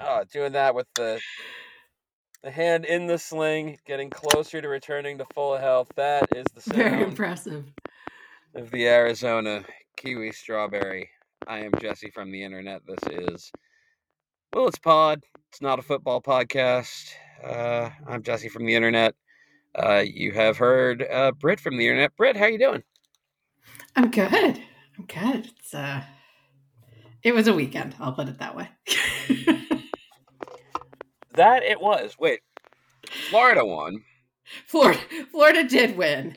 Oh, doing that with the the hand in the sling, getting closer to returning to full health. That is the sound Very impressive. of the Arizona kiwi strawberry. I am Jesse from the internet. This is Willets Pod. It's not a football podcast. Uh, I'm Jesse from the internet. Uh, you have heard uh, Britt from the internet. Britt, how are you doing? I'm good. I'm good. It's uh it was a weekend, I'll put it that way. That it was. Wait, Florida won. Florida Florida did win.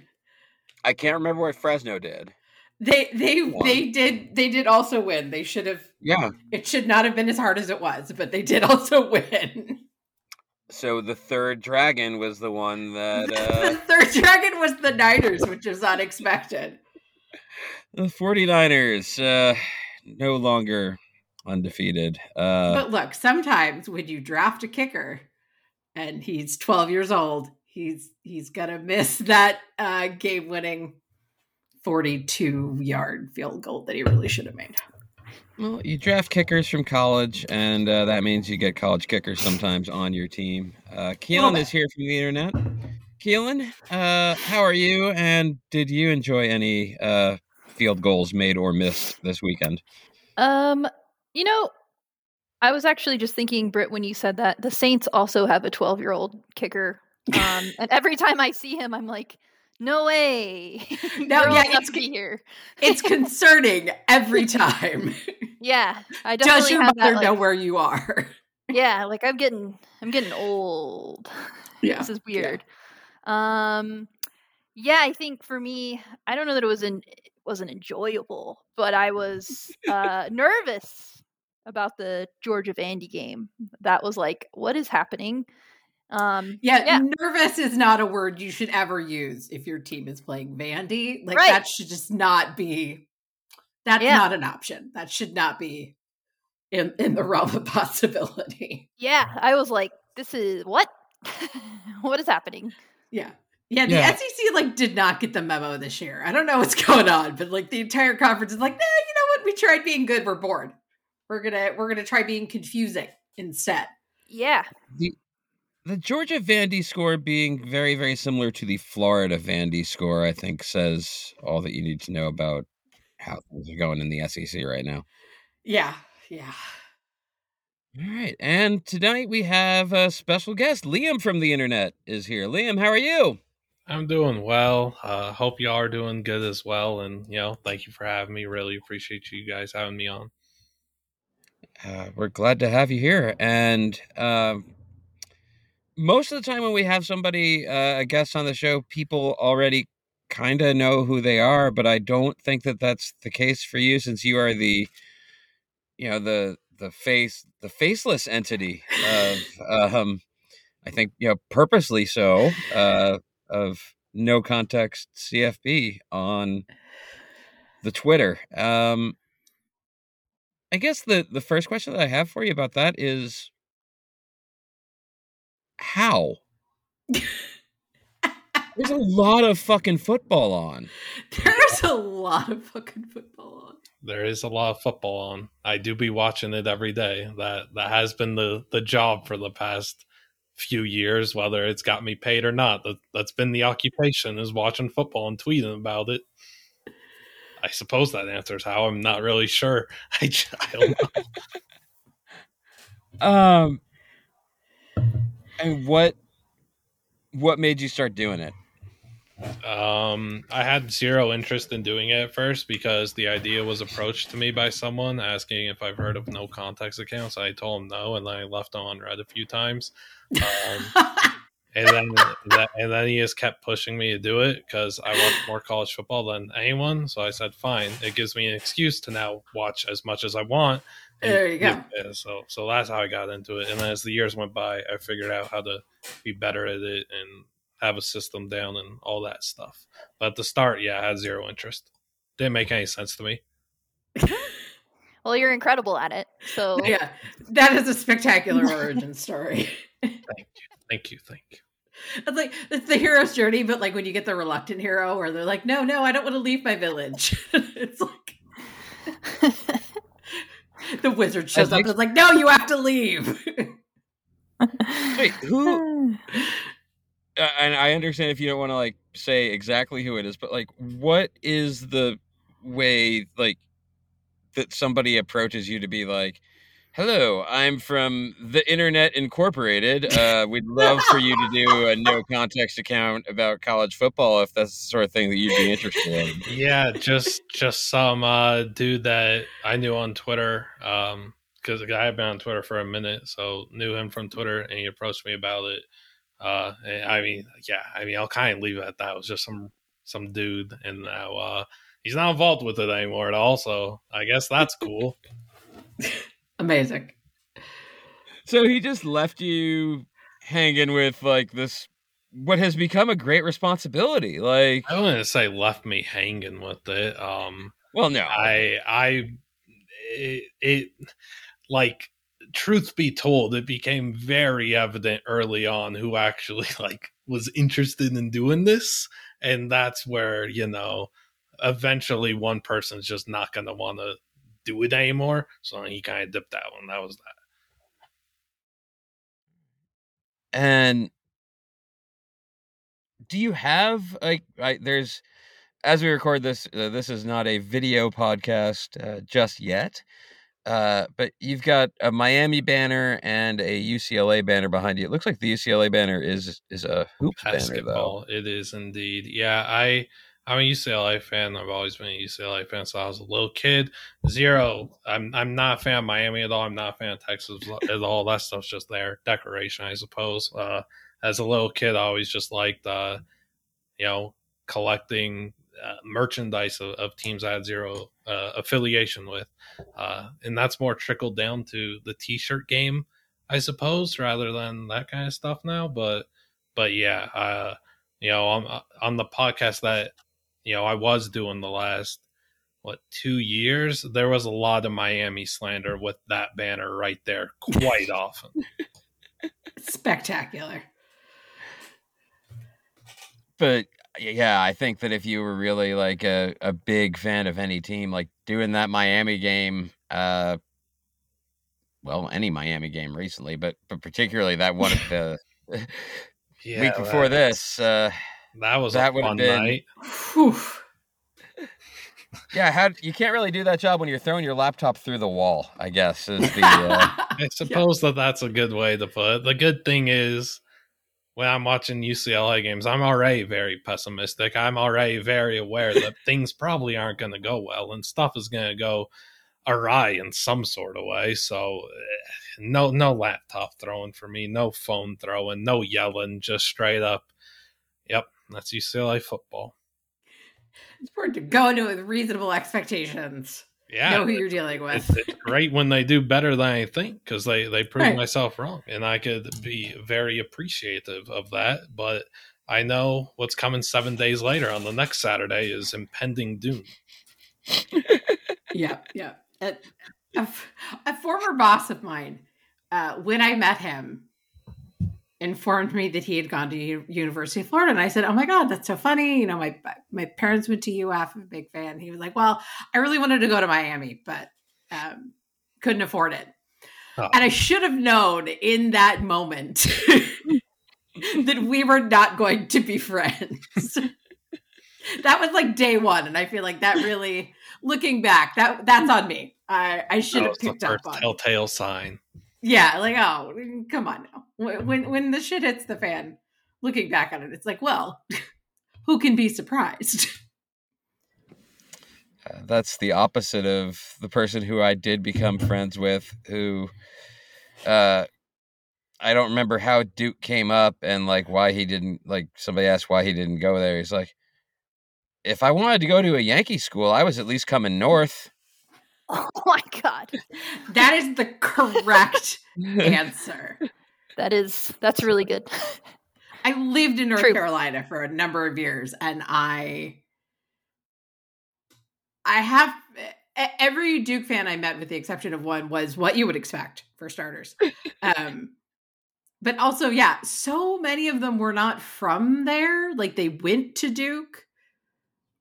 I can't remember what Fresno did. They they Won. they did they did also win. They should have Yeah. it should not have been as hard as it was, but they did also win. So the third dragon was the one that the uh, third dragon was the Niners, which was unexpected. the 49ers uh, no longer undefeated. Uh, but look, sometimes when you draft a kicker and he's 12 years old, he's he's gonna miss that uh, game winning 42 yard field goal that he really should have made. well, you draft kickers from college, and uh, that means you get college kickers sometimes on your team. Uh, Keelan is here from the internet. Keelan, uh, how are you? And did you enjoy any uh, field goals made or missed this weekend? Um, you know, I was actually just thinking, Britt, when you said that the Saints also have a 12 year old kicker. Um, and every time I see him, I'm like, no way. No, yeah, it's be here. It's concerning every time. Yeah, I Does definitely your have mother that, know where you are? yeah, like I'm getting, I'm getting old. Yeah. this is weird. Um, yeah, I think for me, I don't know that it was an it wasn't enjoyable, but I was uh, nervous about the Georgia Vandy game. That was like, what is happening? Um, Yeah, Yeah. nervous is not a word you should ever use if your team is playing Vandy. Like Right. that should just not be that's Yeah. not an option. That should not be in in the realm of possibility. yeah, I was like, this is what? what is happening? Yeah. Yeah, the Yeah. SEC like did not get the memo this year. I don't know what's going on, but like the entire conference is like, nah, you know what? We tried being good, we're bored. We're gonna we're gonna try being confusing instead. Yeah, the the Georgia Vandy score being very very similar to the Florida Vandy score, I think says all that you need to know about how things are going in the SEC right now. Yeah, yeah. All right, and tonight we have a special guest, Liam from the internet is here. Liam, how are you? I'm doing well. Uh, hope y'all are doing good as well. And, you know, thank you for having me. Really appreciate you guys having me on. Uh, we're glad to have you here, and um, most of the time when we have somebody uh, a guest on the show, people already kind of know who they are, but I don't think that that's the case for you since you are the, you know, the the face the faceless entity of um, I think you know purposely so uh, of no context CFB on the Twitter. Um, I guess the the first question that I have for you about that is how. There's a lot of fucking football on. There's a lot of fucking football on. There is a lot of football on. I do be watching it every day. That that has been the the job for the past few years, whether it's got me paid or not. That that's been the occupation is watching football and tweeting about it. I suppose that answers how. I'm not really sure. I don't know. Um and what what made you start doing it? Um, I had zero interest in doing it at first because the idea was approached to me by someone asking if I've heard of no context accounts. I told him no, and then I left them on red a few times. Um, and then that, and then he just kept pushing me to do it because I watch more college football than anyone. So I said, fine. It gives me an excuse to now watch as much as I want. And There you go. Yeah, so so that's how I got into it. And then as the years went by, I figured out how to be better at it and have a system down and all that stuff. But at the start, yeah, I had zero interest. Didn't make any sense to me. well, you're incredible at it. So yeah, that is a spectacular origin story. Thank you, thank you, thank you. It's like it's the hero's journey, but like when you get the reluctant hero, where they're like, "No, no, I don't want to leave my village." it's like the wizard shows up and is like, "No, you have to leave." Wait, who? Uh, and I understand if you don't want to like say exactly who it is, but like, what is the way like that somebody approaches you to be like, "Hello, I'm from the Internet Incorporated. Uh, we'd love for you to do a no context account about college football if that's the sort of thing that you'd be interested in." Yeah, just just some uh, dude that I knew on Twitter. Um, because the guy had been on Twitter for a minute, so knew him from Twitter, and he approached me about it. Uh, I mean, yeah, I mean, I'll kind of leave it at that. It was just some some dude, and now uh, he's not involved with it anymore at all. So I guess that's cool. Amazing. So he just left you hanging with like this, what has become a great responsibility. Like I wouldn't say left me hanging with it. Um, well, no, I, I, it, it like truth be told, it became very evident early on who actually like was interested in doing this, and that's where you know eventually one person's just not going to want to do it anymore. So he kind of dipped out, and that was that. And do you have like I, there's as we record this, uh, this is not a video podcast uh, just yet. Uh, but you've got a Miami banner and a UCLA banner behind you. It looks like the UCLA banner is is a hoops Basketball. banner, though. It is indeed. Yeah, I I'm a UCLA fan. I've always been a UCLA fan since I was a little kid. Zero. I'm I'm not a fan of Miami at all. I'm not a fan of Texas at all. That stuff's just there decoration, I suppose. Uh, as a little kid, I always just liked, uh, you know, collecting uh, merchandise of, of, teams I had zero uh, affiliation with, uh, and that's more trickled down to the T-shirt game, I suppose, rather than that kind of stuff now. But but yeah, uh, you know, on on the podcast that you know I was doing the last what two years, there was a lot of Miami slander with that banner right there quite often. Spectacular. But yeah, I think that if you were really like a, a big fan of any team, like doing that Miami game, uh, well, any Miami game recently, but but particularly that one of the yeah, week before that, this, uh, that was that would have been. Night. yeah, how you can't really do that job when you're throwing your laptop through the wall. I guess is the. Uh, I suppose yeah. that that's a good way to put it. The good thing is when I'm watching UCLA games, I'm already very pessimistic. I'm already very aware that things probably aren't going to go well and stuff is going to go awry in some sort of way. So, eh, no, no laptop throwing for me, no phone throwing, no yelling, just straight up. That's UCLA football. It's important to go into with reasonable expectations yeah, know who you're dealing with. It's, it's great when they do better than I think because they they prove right. myself wrong, and I could be very appreciative of that. But I know what's coming seven days later on the next Saturday is impending doom. yeah, yeah. A, a, a, former boss of mine, uh, when I met him, informed me that he had gone to U- University of Florida, and I said, "Oh my God, that's so funny!" You know, my my parents went to UF. I'm a big fan. He was like, "Well, I really wanted to go to Miami, but um, couldn't afford it." Oh. And I should have known in that moment that we were not going to be friends. that was like day one, and I feel like that really, looking back, that that's on me. I I should have picked up on telltale sign. Yeah, like oh, come on now. When when the shit hits the fan, looking back on it, it's like, well, who can be surprised? Uh, that's the opposite of the person who I did become friends with, who uh I don't remember how Duke came up and like why he didn't like somebody asked why he didn't go there. He's like if I wanted to go to a Yankee school, I was at least coming north. Oh my god. That is the correct answer. That is that's really good. I lived in North True. Carolina for a number of years and I I have every Duke fan I met with the exception of one was what you would expect for starters. Um but also yeah, so many of them were not from there, like they went to Duke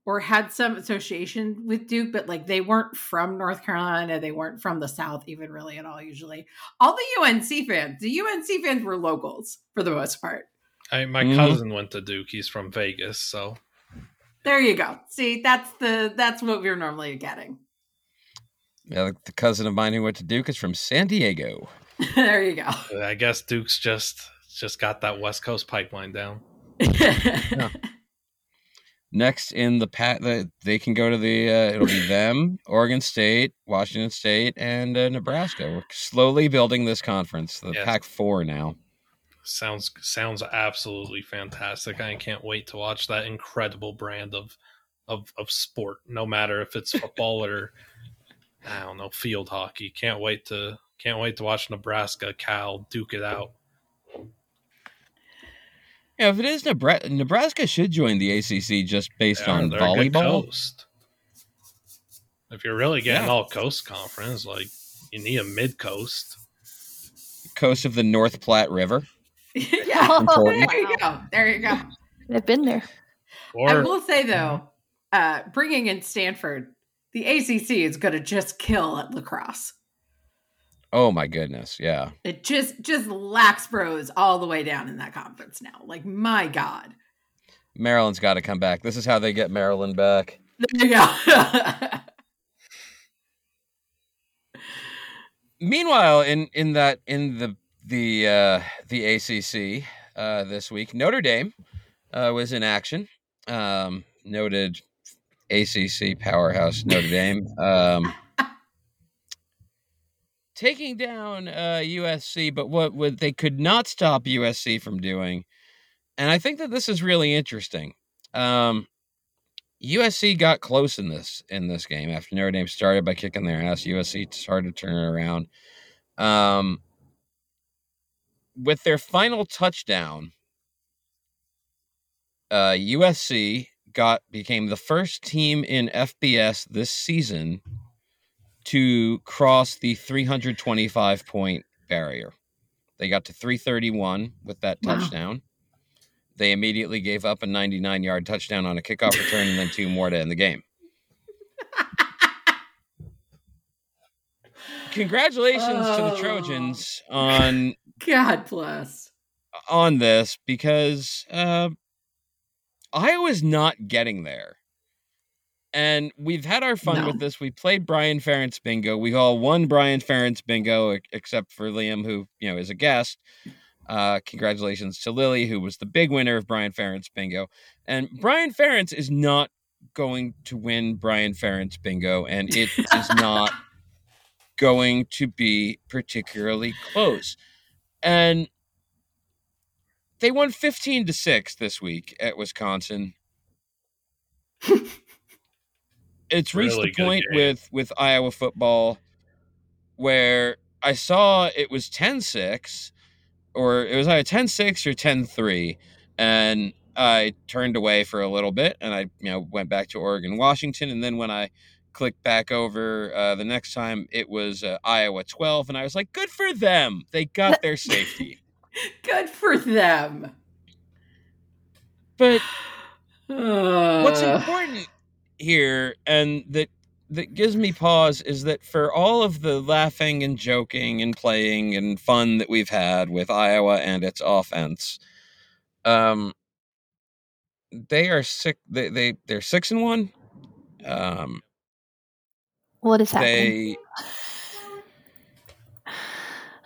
or had some association with Duke, but like they weren't from North Carolina. They weren't from the South, even really at all, usually. All the UNC fans, the UNC fans were locals for the most part. I, my Mhm. cousin went to Duke. He's from Vegas, so There you go. See, that's the that's what we're normally getting. Yeah, like the cousin of mine who went to Duke is from San Diego. there you go. I guess Duke's just just got that West Coast pipeline down. Next in the pat, that they can go to the. Uh, it'll be them, Oregon State, Washington State, and uh, Nebraska. We're slowly building this conference. The Yes. Pac Four now. Sounds sounds absolutely fantastic. I can't wait to watch that incredible brand of of of sport. No matter if it's football or I don't know field hockey. Can't wait to can't wait to watch Nebraska, Cal duke it out. Yeah, if it is Nebraska, Nebraska should join the ACC just based Yeah, on they're good volleyball. coast. If you're really getting Yeah. all coast conference, like you need a mid coast. Coast of the North Platte River. yeah. Oh, There you go. There you go. I've been there. I will say though, uh, bringing in Stanford, the ACC is going to just kill at lacrosse. Oh my goodness, yeah. It just just lax bros all the way down in that conference now. Like my god. Maryland's got to come back. This is how they get Maryland back. There you go. Meanwhile, in in that in the the uh, the ACC uh, this week, Notre Dame uh, was in action. Um, noted ACC powerhouse Notre Dame um, taking down uh, USC, but what what they could not stop USC from doing, and I think that this is really interesting. Um, USC got close in this in this game after Notre Dame started by kicking their ass. USC started to turn it around. Um, with their final touchdown, uh, USC got became the first team in FBS this season to cross the 325 point barrier. They got to 331 with that Wow. touchdown. They immediately gave up a 99 yard touchdown on a kickoff return and then two more to end the game. Congratulations to the Oh. Trojans on God bless. on this because uh, Iowa's not getting there. And we've had our fun No. with this. We played Brian Ferentz bingo. We all won Brian Ferentz bingo, except for Liam, who you know is a guest. Uh, congratulations to Lily, who was the big winner of Brian Ferentz bingo. And Brian Ferentz is not going to win Brian Ferentz bingo, and it is not going to be particularly close. And they won 15 to 6 this week at Wisconsin. it's reached Really the point game. with with Iowa football where I saw it was 10-6 or it was either 10-6 or 10-3 and I turned away for a little bit and I you know went back to Oregon Washington and then when I clicked back over uh, the next time it was uh, Iowa 12 and I was like good for them they got their safety Good for them. but Uh, what's important here and that that gives me pause is that for all of the laughing and joking and playing and fun that we've had with Iowa and its offense um they are sick they, they they're six and one um What is happening? they.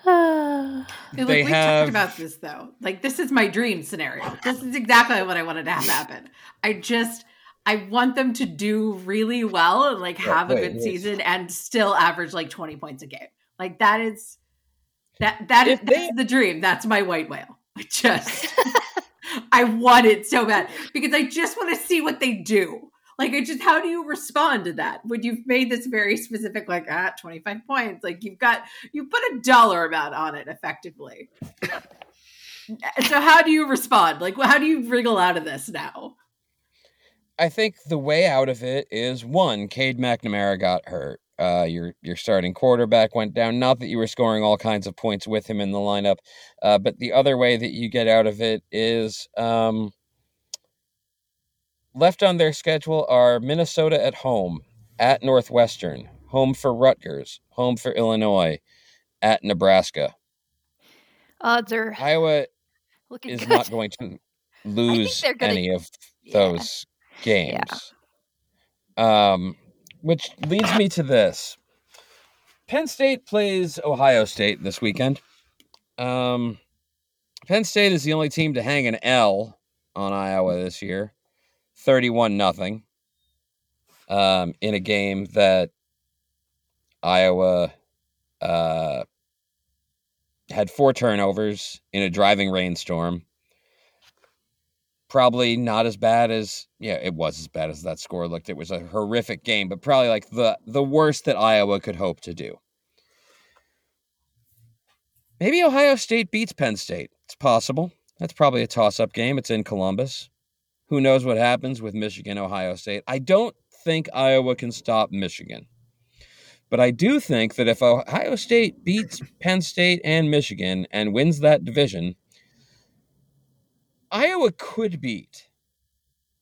Hey, look, they we've have- talked about this though. Like this is my dream scenario. This is exactly what I wanted to have happen. I just I want them to do really well and like Yeah, have a good wait. season and still average like 20 points a game. Like that is that that is If they- that's the dream. That's my white whale. I just I want it so bad because I just want to see what they do. Like, I just, how do you respond to that when you've made this very specific, like, ah, 25 points? Like, you've got, you put a dollar amount on it effectively. so, how do you respond? Like, how do you wriggle out of this now? I think the way out of it is one, Cade McNamara got hurt. Uh, your your starting quarterback went down. Not that you were scoring all kinds of points with him in the lineup, uh, but the other way that you get out of it is um, left on their schedule are Minnesota at home, at Northwestern, home for Rutgers, home for Illinois, at Nebraska. Odds are Iowa is good. not going to lose any of Yeah. those games. Um, which leads me to this. Penn State plays Ohio State this weekend. Um, Penn State is the only team to hang an L on Iowa this year, thirty-one nothing. Um, in a game that Iowa uh, had four turnovers in a driving rainstorm. Probably not as bad as yeah, it was as bad as that score looked. It was a horrific game, but probably like the the worst that Iowa could hope to do. Maybe Ohio State beats Penn State. It's possible. That's probably a toss-up game. It's in Columbus. Who knows what happens with Michigan, Ohio State? I don't think Iowa can stop Michigan. But I do think that if Ohio State beats Penn State and Michigan and wins that division, Iowa could beat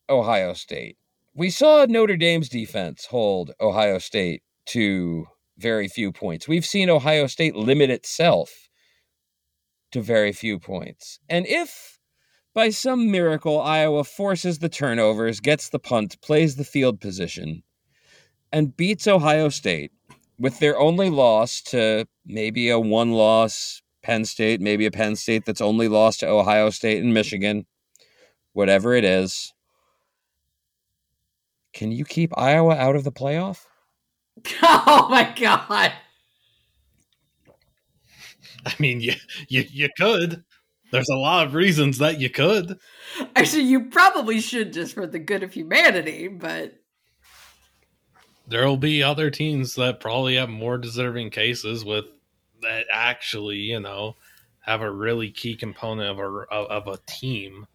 Ohio State. We saw Notre Dame's defense hold Ohio State to very few points. We've seen Ohio State limit itself to very few points. And if by some miracle Iowa forces the turnovers, gets the punt, plays the field position, and beats Ohio State with their only loss to maybe a one loss Penn State, maybe a Penn State that's only lost to Ohio State and Michigan, whatever it is. Can you keep Iowa out of the playoff? Oh my god. I mean, you you you could. There's a lot of reasons that you could. Actually, you probably should just for the good of humanity, but There will be other teams that probably have more deserving cases with that actually, you know, have a really key component of a of, of a team.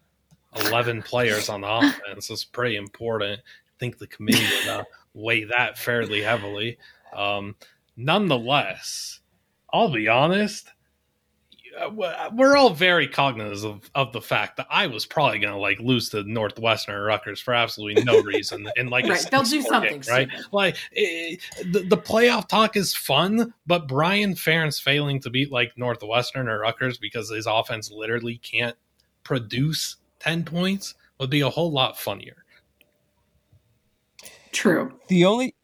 Eleven players on offense is pretty important. I think the committee would uh, weigh that fairly heavily. Um, nonetheless, I'll be honest. Uh, We're all very cognizant of, of the fact that Iowa's probably going to like lose to Northwestern or Rutgers for absolutely no reason And like right, they'll do something, game, right? Like eh, the, the playoff talk is fun, but Brian Ferentz failing to beat like Northwestern or Rutgers because his offense literally can't produce ten points would be a whole lot funnier. True. The only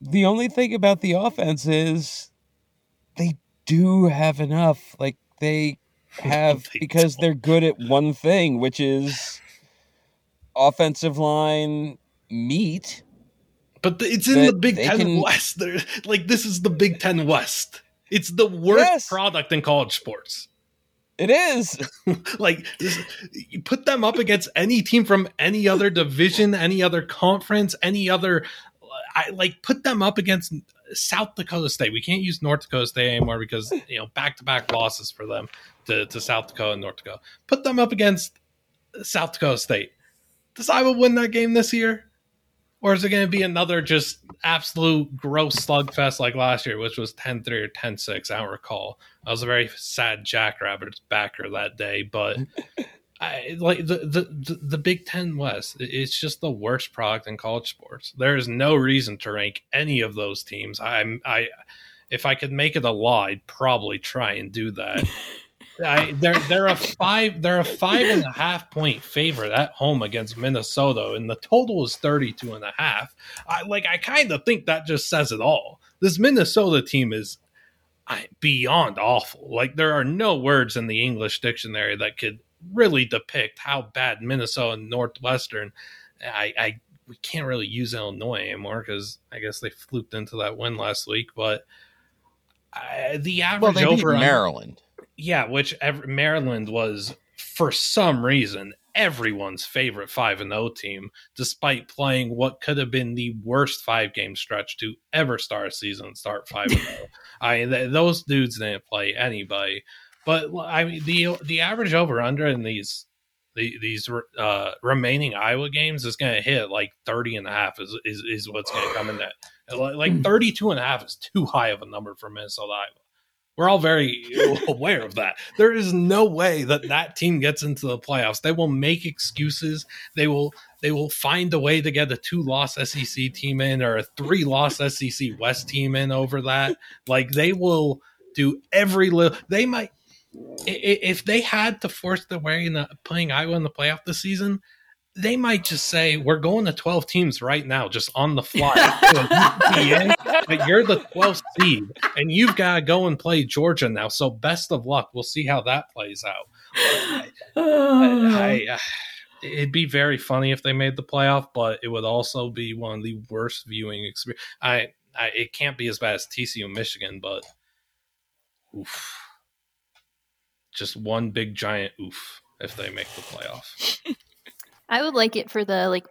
the only thing about the offense is they do have enough. Like they have They because don't. they're good at one thing, which is offensive line meat. But the, it's in the Big Ten can- West. They're, like this is the Big Ten West. It's the worst Yes. product in college sports. It is. like this, you put them up against any team from any other division, any other conference, any other. Uh, I like put them up against South Dakota State. We can't use North Dakota State anymore because you know back to back losses for them to, to South Dakota and North Dakota. Put them up against South Dakota State. Does Iowa win that game this year? Or is it going to be another just absolute gross slugfest like last year, which was 10 3 or 10 6? I don't recall. I was a very sad Jackrabbits backer that day, but I like the, the, the, Big Ten West. It's just the worst product in college sports. There is no reason to rank any of those teams. I'm I if I could make it a law, I'd probably try and do that. I, they're they're a five they're a five and a half point favorite at home against Minnesota, and the total is 32 and a half. I like I kind of think that just says it all. This Minnesota team is I, beyond awful. Like there are no words in the English dictionary that could really depict how bad Minnesota and Northwestern. I, I we can't really use Illinois anymore because I guess they fluked into that win last week. But I, the Well, average beat over Maryland. yeah, which ev Maryland was for some reason everyone's favorite five and zero team, despite playing what could have been the worst five game stretch to ever start a season start five and zero. Oh. I mean, th- those dudes didn't play anybody. But I mean, the the average over under in these the, these uh, remaining Iowa games is going to hit like 30 and a half is, is, is what's going to come in that. Like like 32 and a half is too high of a number for Minnesota Iowa. We're all very aware of that. There is no way that that team gets into the playoffs. They will make excuses. They will they will find a way to get a two loss SEC team in or a three loss SEC West team in over that. Like they will do every little. They might if they had to force their way in the, playing Iowa in the playoff this season. They might just say we're going to twelve teams right now, just on the fly. but you're the 12th seed, and you've got to go and play Georgia now. So best of luck. We'll see how that plays out. I, I, I, it'd be very funny if they made the playoff, but it would also be one of the worst viewing experience. I, I it can't be as bad as TCU Michigan, but oof, just one big giant oof if they make the playoff. I would like it for the like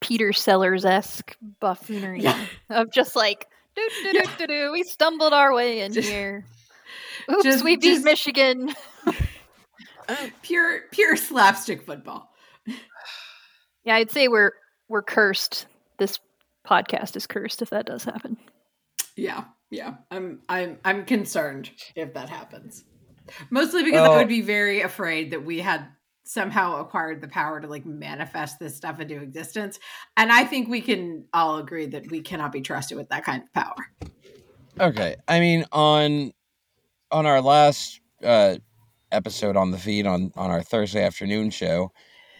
Peter Sellers esque buffoonery yeah. of just like do do do do do. We stumbled our way in just, here. Oops, just, we beat just, Michigan. uh, pure pure slapstick football. Yeah, I'd say we're we're cursed. This podcast is cursed if that does happen. Yeah, yeah. I'm I'm I'm concerned if that happens. Mostly because I would be very afraid that we had somehow acquired the power to like manifest this stuff into existence. And I think we can all agree that we cannot be trusted with that kind of power. Okay. I mean on on our last uh episode on the feed on on our Thursday afternoon show,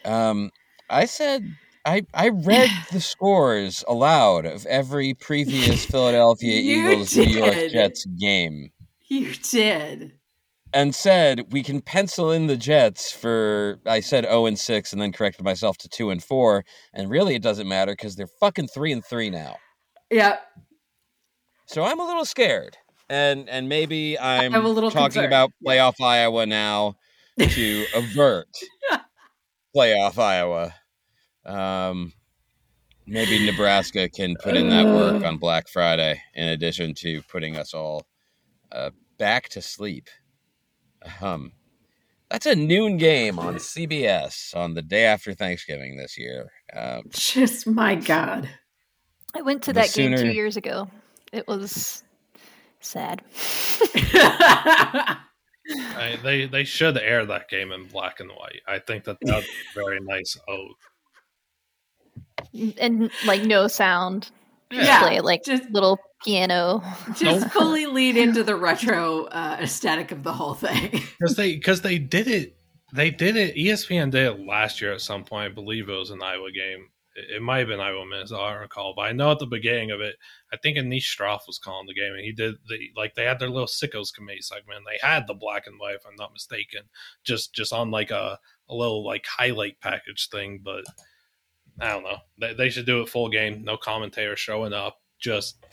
um I said I I read the scores aloud of every previous Philadelphia Eagles New York Jets game. You did. And said we can pencil in the Jets for I said 0 and 6 and then corrected myself to 2 and 4 and really it doesn't matter cuz they're fucking 3 and 3 now. Yeah. So I'm a little scared. And and maybe I'm, I'm a little talking concerned. about playoff Iowa now to avert playoff Iowa. Um, maybe Nebraska can put in that work on Black Friday, in addition to putting us all uh, back to sleep. Um, that's a noon game on CBS on the day after Thanksgiving this year. Um, Just my God. I went to that sooner... game two years ago. It was sad. I, they they should air that game in black and white. I think that that's very nice ode. And like no sound. Just yeah, play like just little piano. Just fully lead into the retro uh, aesthetic of the whole thing. Because they because they did it. They did it. ESPN did it last year at some point. I believe it was an Iowa game it might have been Iowa Minnesota, I don't recall, but I know at the beginning of it, I think Anish Shroff was calling the game, and he did the like they had their little sickos committee segment. They had the black and white, if I'm not mistaken, just just on like a a little like highlight package thing. But I don't know. They, they should do it full game, no commentator showing up, just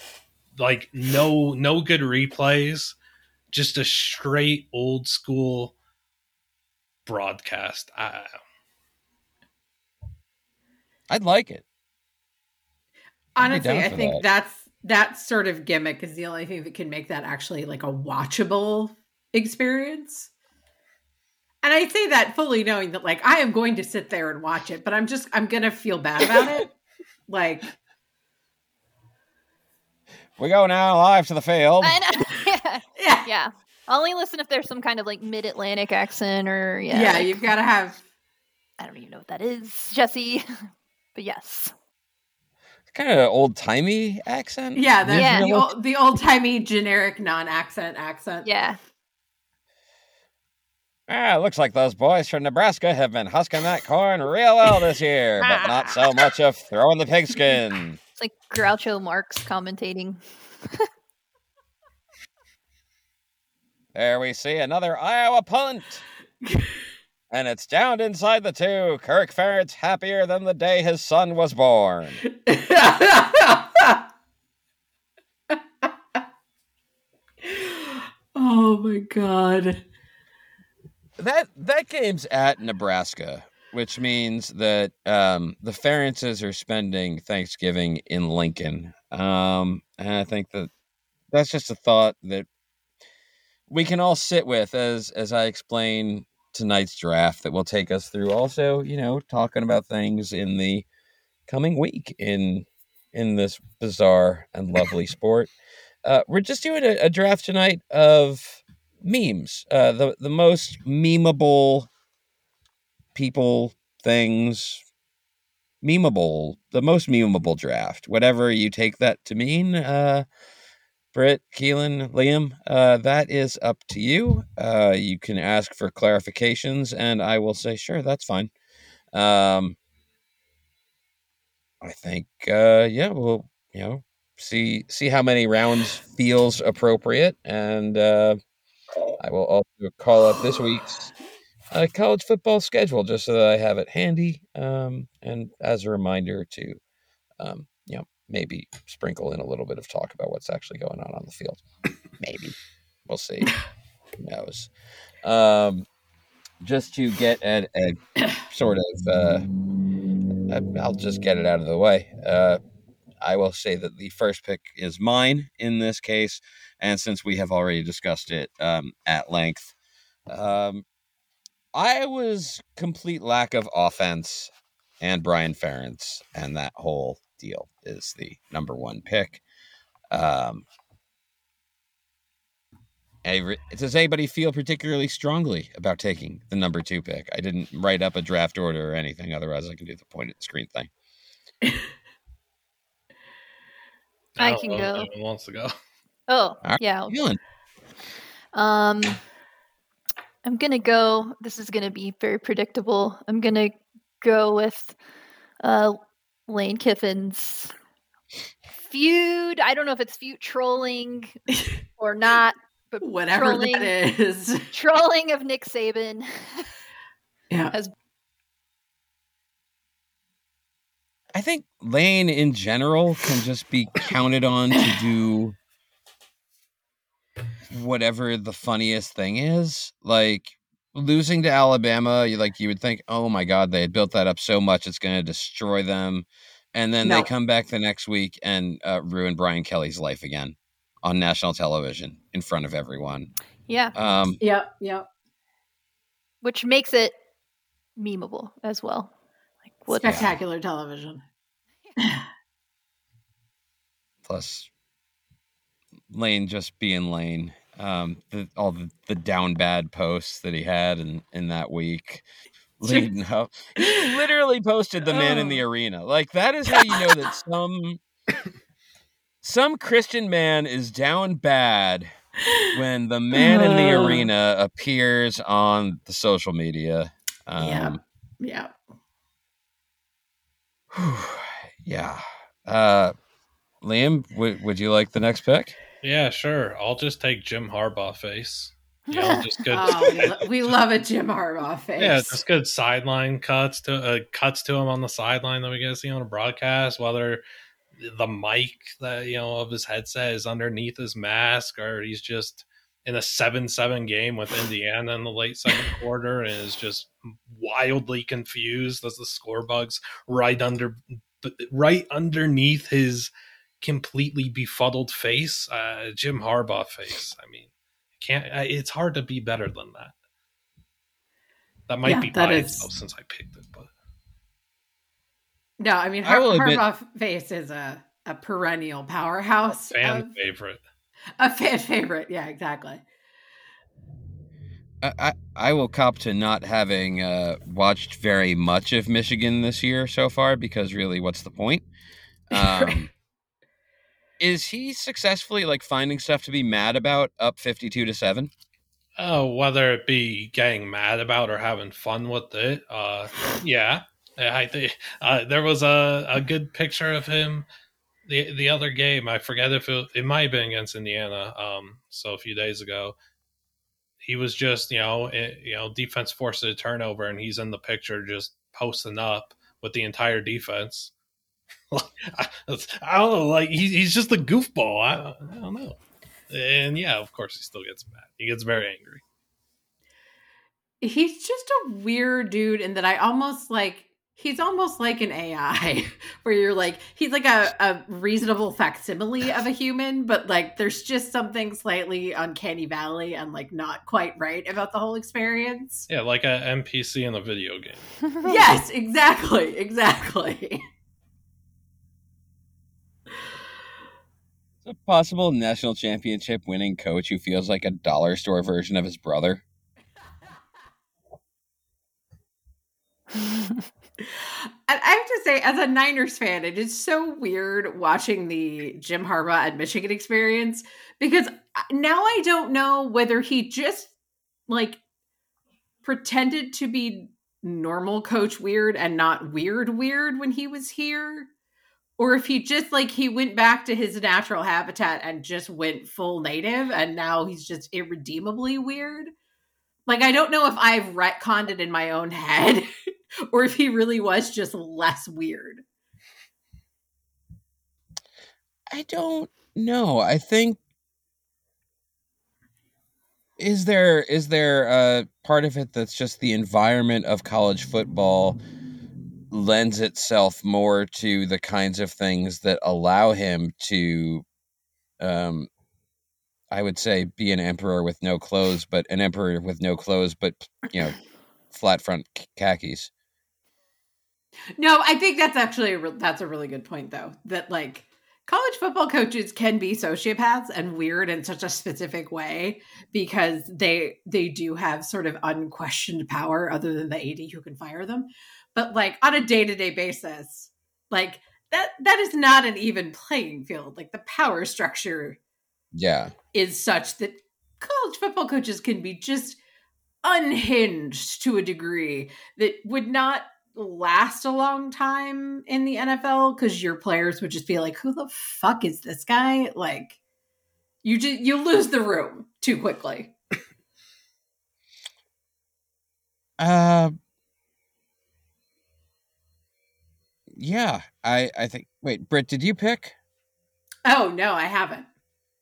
like no no good replays, just a straight old school broadcast. I, I'd like it. Honestly, I think that. that's that sort of gimmick is the only thing that can make that actually like a watchable experience. And I say that fully knowing that like I am going to sit there and watch it, but I'm just I'm gonna feel bad about it. like we go now live to the field. yeah. yeah. Yeah. Only listen if there's some kind of like mid Atlantic accent or yeah. Yeah, like, you've gotta have I don't even know what that is, Jesse. But yes. Kind of old timey accent. Yeah, the, yeah. the, old, the old timey generic non accent accent. Yeah. Ah, looks like those boys from Nebraska have been husking that corn real well this year, but not so much of throwing the pigskin. It's like Groucho Marx commentating. there we see another Iowa punt. and it's down inside the two. Kirk Ferentz happier than the day his son was born. oh my god. That that game's at Nebraska, which means that um, the Ferentzes are spending Thanksgiving in Lincoln. Um, and I think that that's just a thought that we can all sit with as as I explain tonight's draft that will take us through also, you know, talking about things in the coming week in in this bizarre and lovely sport. Uh, we're just doing a, a, draft tonight of memes. Uh, the the most memeable people, things, memeable, the most memeable draft, whatever you take that to mean. Uh, Britt, Keelan, Liam, uh, that is up to you. Uh, you can ask for clarifications, and I will say, sure, that's fine. Um, I think, uh, yeah, we'll, you know, see see how many rounds feels appropriate, and uh, I will also call up this week's uh, college football schedule just so that I have it handy, um, and as a reminder to, um, you know, maybe sprinkle in a little bit of talk about what's actually going on on the field. maybe we'll see. Who knows? Um, just to get a, a sort of, uh, I'll just get it out of the way. Uh, I will say that the first pick is mine in this case, and since we have already discussed it um, at length, um, Iowa's complete lack of offense and Brian Ferentz and that whole deal is the number one pick. Um, does anybody feel particularly strongly about taking the number two pick? I didn't write up a draft order or anything. Otherwise, I can do the point at the screen thing. I, can go. Who wants to go? Oh, right. yeah. Um, I'm gonna go. This is gonna be very predictable. I'm gonna go with uh, Lane Kiffin's feud. I don't know if it's feud trolling or not, but whatever trolling, that is, trolling of Nick Saban. Yeah, has. I think Lane in general can just be counted on to do whatever the funniest thing is. Like losing to Alabama, you like you would think, oh my god, they had built that up so much, it's going to destroy them, and then no. they come back the next week and uh, ruin Brian Kelly's life again on national television in front of everyone. Yeah. Um. yeah. Yep. Which makes it memeable as well. Like what spectacular television. Plus, Lane just being Lane um, the, all the, the down bad posts that he had in, in that week leading up. He literally posted the man in the oh. arena. Like that is how you know that some some Christian man is down bad when the man in the arena appears on the social media. Um, yeah. Yeah. yeah. Uh, Liam, w- would you like the next pick? Yeah, sure. I'll just take Jim Harbaugh face. Yeah, just good. oh, we love a Jim Harbaugh face. Yeah, just good sideline cuts to uh, cuts to him on the sideline that we get to see on a broadcast. Whether the mic that you know of his headset is underneath his mask, or he's just in a seven-seven game with Indiana in the late second quarter and is just wildly confused as the score bugs right under, right underneath his completely befuddled face, uh, Jim Harbaugh face. I mean, can't. It's hard to be better than that. That might yeah, be biased though, since I picked it, but no, I mean Har- I Harbaugh admit... face is a a perennial powerhouse, a fan of... favorite, a fan favorite. Yeah, exactly. I, I will cop to not having uh, watched very much of Michigan this year so far because really, what's the point? Um, is he successfully like finding stuff to be mad about up 52 to 7 oh whether it be getting mad about or having fun with it uh yeah. I think uh, there was a, a good picture of him the the other game. I forget if it, it might have been against indiana um so a few days ago. He was just you know it, eh, you know defense forced a turnover and he's in the picture just posting up with the entire defense I, don't know. Like he, he's just a goofball. I, I don't know. And yeah, of course, he still gets mad. He gets very angry. He's just a weird dude, in that I almost like he's almost like an AI, where you're like he's like a, a reasonable facsimile of a human, but like there's just something slightly uncanny valley and like not quite right about the whole experience. Yeah, like a NPC in a video game. yes, exactly, exactly. A possible national championship winning coach who feels like a dollar store version of his brother. And I have to say, as a Niners fan, it is so weird watching the Jim Harbaugh at Michigan experience because now I don't know whether he just like pretended to be normal coach weird and not weird weird when he was here or if he just like he went back to his natural habitat and just went full native and now he's just irredeemably weird like i don't know if i've retconned it in my own head or if he really was just less weird I don't know. I think is there is there a part of it that's just the environment of college football lends itself more to the kinds of things that allow him to um I would say be an emperor with no clothes, but an emperor with no clothes, but you know, flat front khakis. no i think that's actually a that's a really good point though that like college football coaches can be sociopaths and weird in such a specific way because they they do have sort of unquestioned power other than the AD who can fire them but like on a day-to-day basis like that that is not an even playing field like the power structure Yeah. is such that college football coaches can be just unhinged to a degree that would not last a long time in the NFL because your players would just be like, "Who the fuck is this guy?" Like, you just you lose the room too quickly. Uh Yeah, I I think wait, Britt, did you pick? Oh no, I haven't.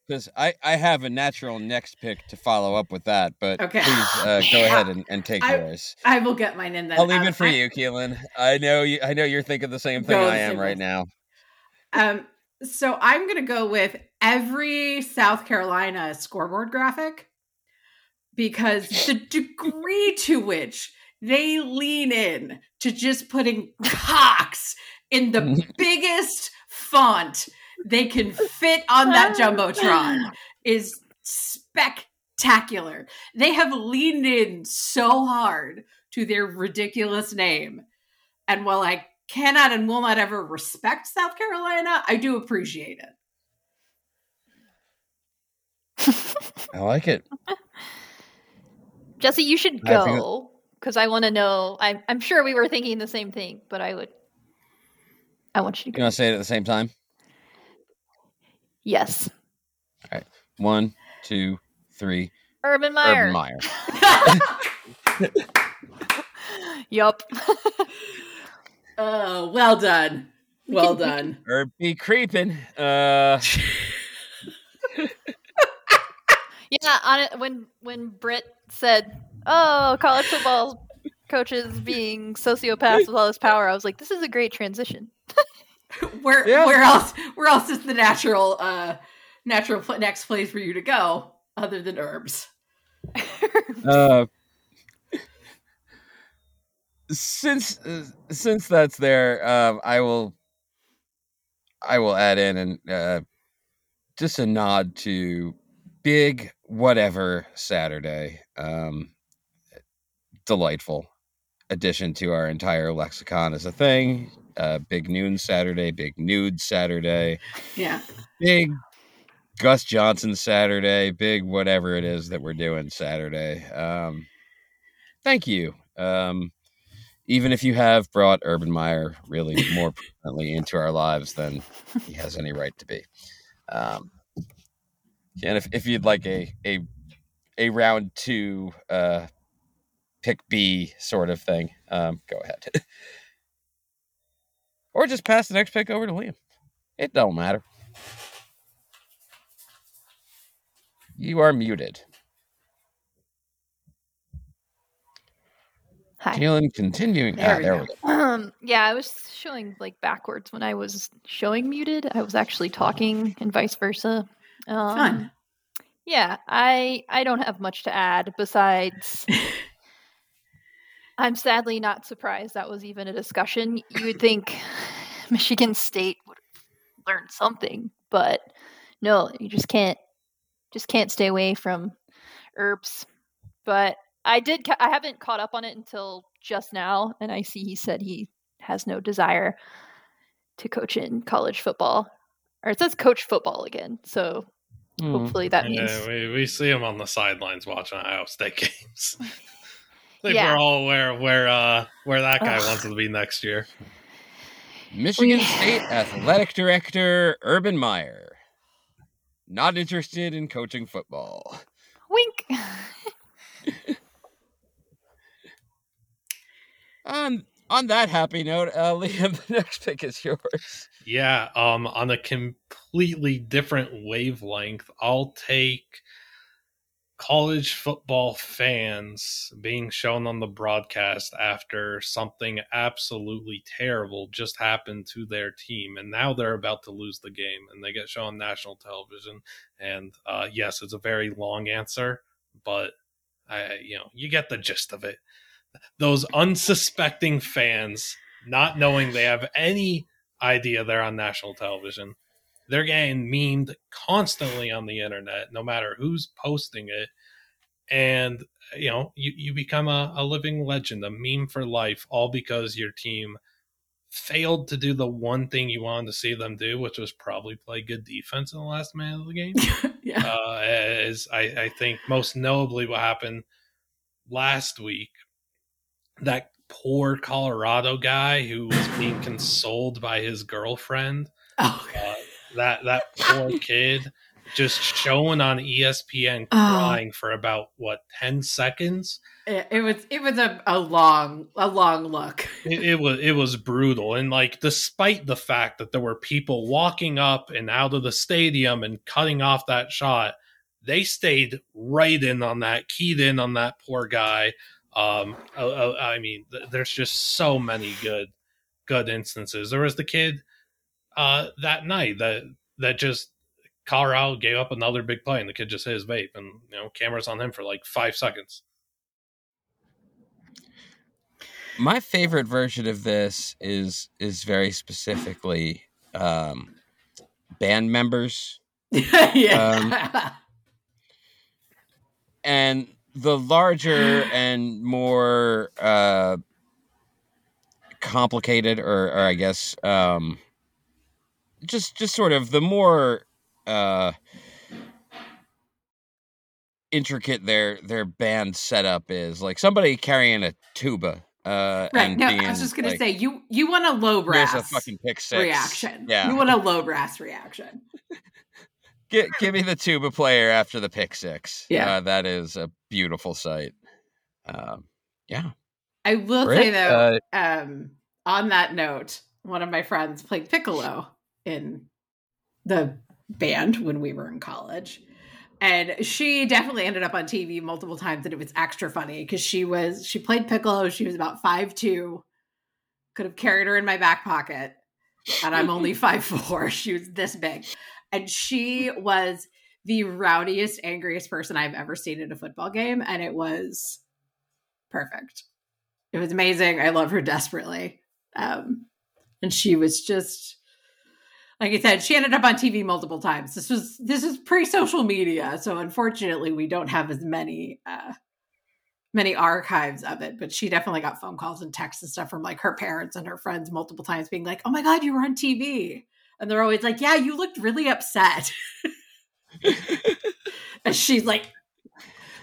Because I, I have a natural next pick to follow up with that, but Okay. please uh, go ahead and, and take I- yours. I will get mine in then. I'll leave Um, it for I- you, Keelan. I know you. I know you're thinking the same thing I am right now. Um, so I'm gonna go with every South Carolina scoreboard graphic because the degree to which they lean in to just putting cocks in the biggest font they can fit on that jumbotron is spectacular. They have leaned in so hard to their ridiculous name. And while I cannot and will not ever respect South Carolina, I do appreciate it. I like it. Jesse, you should I think go because I want to know. I'm I'm sure we were thinking the same thing, but I would. I want you to You go. want to say it at the same time? Yes, All right. One, two, three. Urban Meyer. Urban Meyer. yup. oh, well done. Well done. Herb be creeping. Uh, yeah, on it when when Britt said, "Oh, college football coaches being sociopaths with all this power," I was like, "This is a great transition." Where Yeah. where else where else is the natural uh natural next place for you to go other than herbs? uh, since uh, since that's there, um, I will I will add in and uh, just a nod to big whatever Saturday. Um, delightful addition to our entire lexicon as a thing. Uh, big noon Saturday, big nude Saturday, Yeah. big Gus Johnson Saturday, big whatever it is that we're doing Saturday. Um, thank you. Um, even if you have brought Urban Meyer really more permanently into our lives than he has any right to be. Um, and if, if you'd like a, a, a round two, uh, pick B sort of thing, um, go ahead. or just pass the next pick over to Liam. It don't matter. You are muted. Hi. Keelan, continuing. There ah, we there go. we go. Um, yeah, I was showing like backwards when I was showing muted. I was actually talking and vice versa. Um, Fun. Yeah, I I don't have much to add besides I'm sadly not surprised that was even a discussion. You would think Michigan State would learn something, but no, you just can't just can't stay away from herbs. But I did I haven't caught up on it until just now and I see he said he has no desire to coach in college football. Or it says coach football again. So Hmm. hopefully that Yeah, means we, we see him on the sidelines watching Ohio State games. I think Yeah. we're all aware of where uh, where that guy Ugh. wants to be next year. Michigan We- State Athletic Director Urban Meyer. Not interested in coaching football. wink. On on that happy note, uh, Liam, the next pick is yours. Yeah, um, on a completely different wavelength, I'll take college football fans being shown on the broadcast after something absolutely terrible just happened to their team, and now they're about to lose the game, and they get shown on national television. And uh, yes, it's a very long answer, but I, you know, you get the gist of it. Those unsuspecting fans, not knowing they have any idea they're on national television. They're getting memed constantly on the internet, no matter who's posting it. And, you know, you, you become a, a living legend, a meme for life, all because your team failed to do the one thing you wanted to see them do, which was probably play good defense in the last minute of the game yeah. uh, as I, I think most notably what happened last week. That poor Colorado guy who was being consoled by his girlfriend. oh, Uh, that that poor kid just showing on ESPN Oh. crying for about what ten seconds. it, it was it was a, a long a long look. It, it was it was brutal, and like despite the fact that there were people walking up and out of the stadium and cutting off that shot, they stayed right in on that, keyed in on that poor guy. Um, uh, I mean, th- there's just so many good good instances. There was the kid uh, that night that that just Colorado gave up another big play, and the kid just hit his vape, and you know, cameras on him for like five seconds. My favorite version of this is is very specifically um, band members yeah. and the larger and more uh, complicated, or, or I guess um, just just sort of the more uh, intricate their their band setup is, like somebody carrying a tuba. Uh, right. and No, being, I was just gonna like, say you you want a low brass There's a fucking pick six reaction. Yeah, You want a low brass reaction. Gi- give me the tuba player after the pick six. Yeah. uh, that is a beautiful sight. Um, yeah, I will say though, uh, um, on that note, one of my friends played piccolo in the band when we were in college. And she definitely ended up on TV multiple times, and it was extra funny because she was she played piccolo. She was about five two, could have carried her in my back pocket, and I'm only five four. She was this big, and she was the rowdiest, angriest person I've ever seen at a football game, and it was perfect. It was amazing. I love her desperately. Um, and she was just like I said, she ended up on TV multiple times. This was this is pre-social media, so unfortunately we don't have as many uh many archives of it, but she definitely got phone calls and texts and stuff from like her parents and her friends multiple times being like, "Oh my god, you were on TV." And they're always like, "Yeah, you looked really upset." and she's like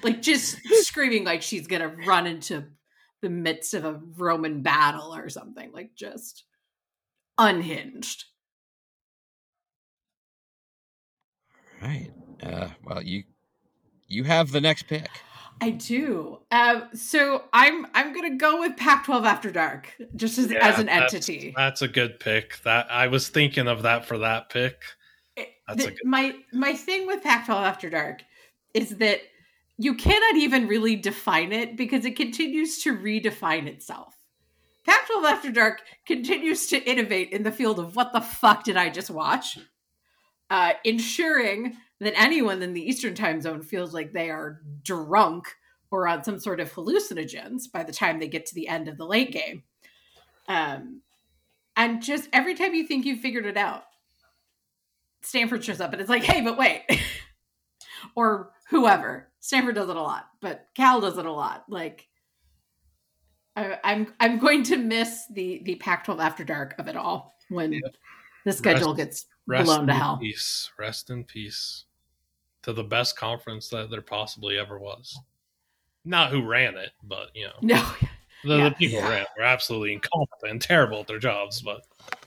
like just screaming like she's to run into the midst of a Roman battle or something, like just unhinged. Right. Uh, well, you you have the next pick. I do. Um, so I'm I'm gonna go with Pac-12 After Dark, just as, Yeah, as an that's- entity. That's a good pick. That I was thinking of that for that pick. It- that's a the- good- my my thing with Pac-12 After Dark is that you cannot even really define it because it continues to redefine itself. Pac-12 After Dark continues to innovate in the field of what the fuck did I just watch, uh, ensuring that anyone in the Eastern Time Zone feels like they are drunk or on some sort of hallucinogens by the time they get to the end of the late game. Um, and just every time you think you've figured it out, Stanford shows up and it's like, hey, but wait. or whoever. Stanford does it a lot, but Cal does it a lot. Like I, I'm I'm going to miss the the Pac-12 after dark of it all when Yeah. the schedule Rest- gets Rest blown to in hell. peace. Rest in peace. To the best conference that there possibly ever was. Not who ran it, but you know No. the, Yeah. the people who ran it were absolutely incompetent and terrible at their jobs. But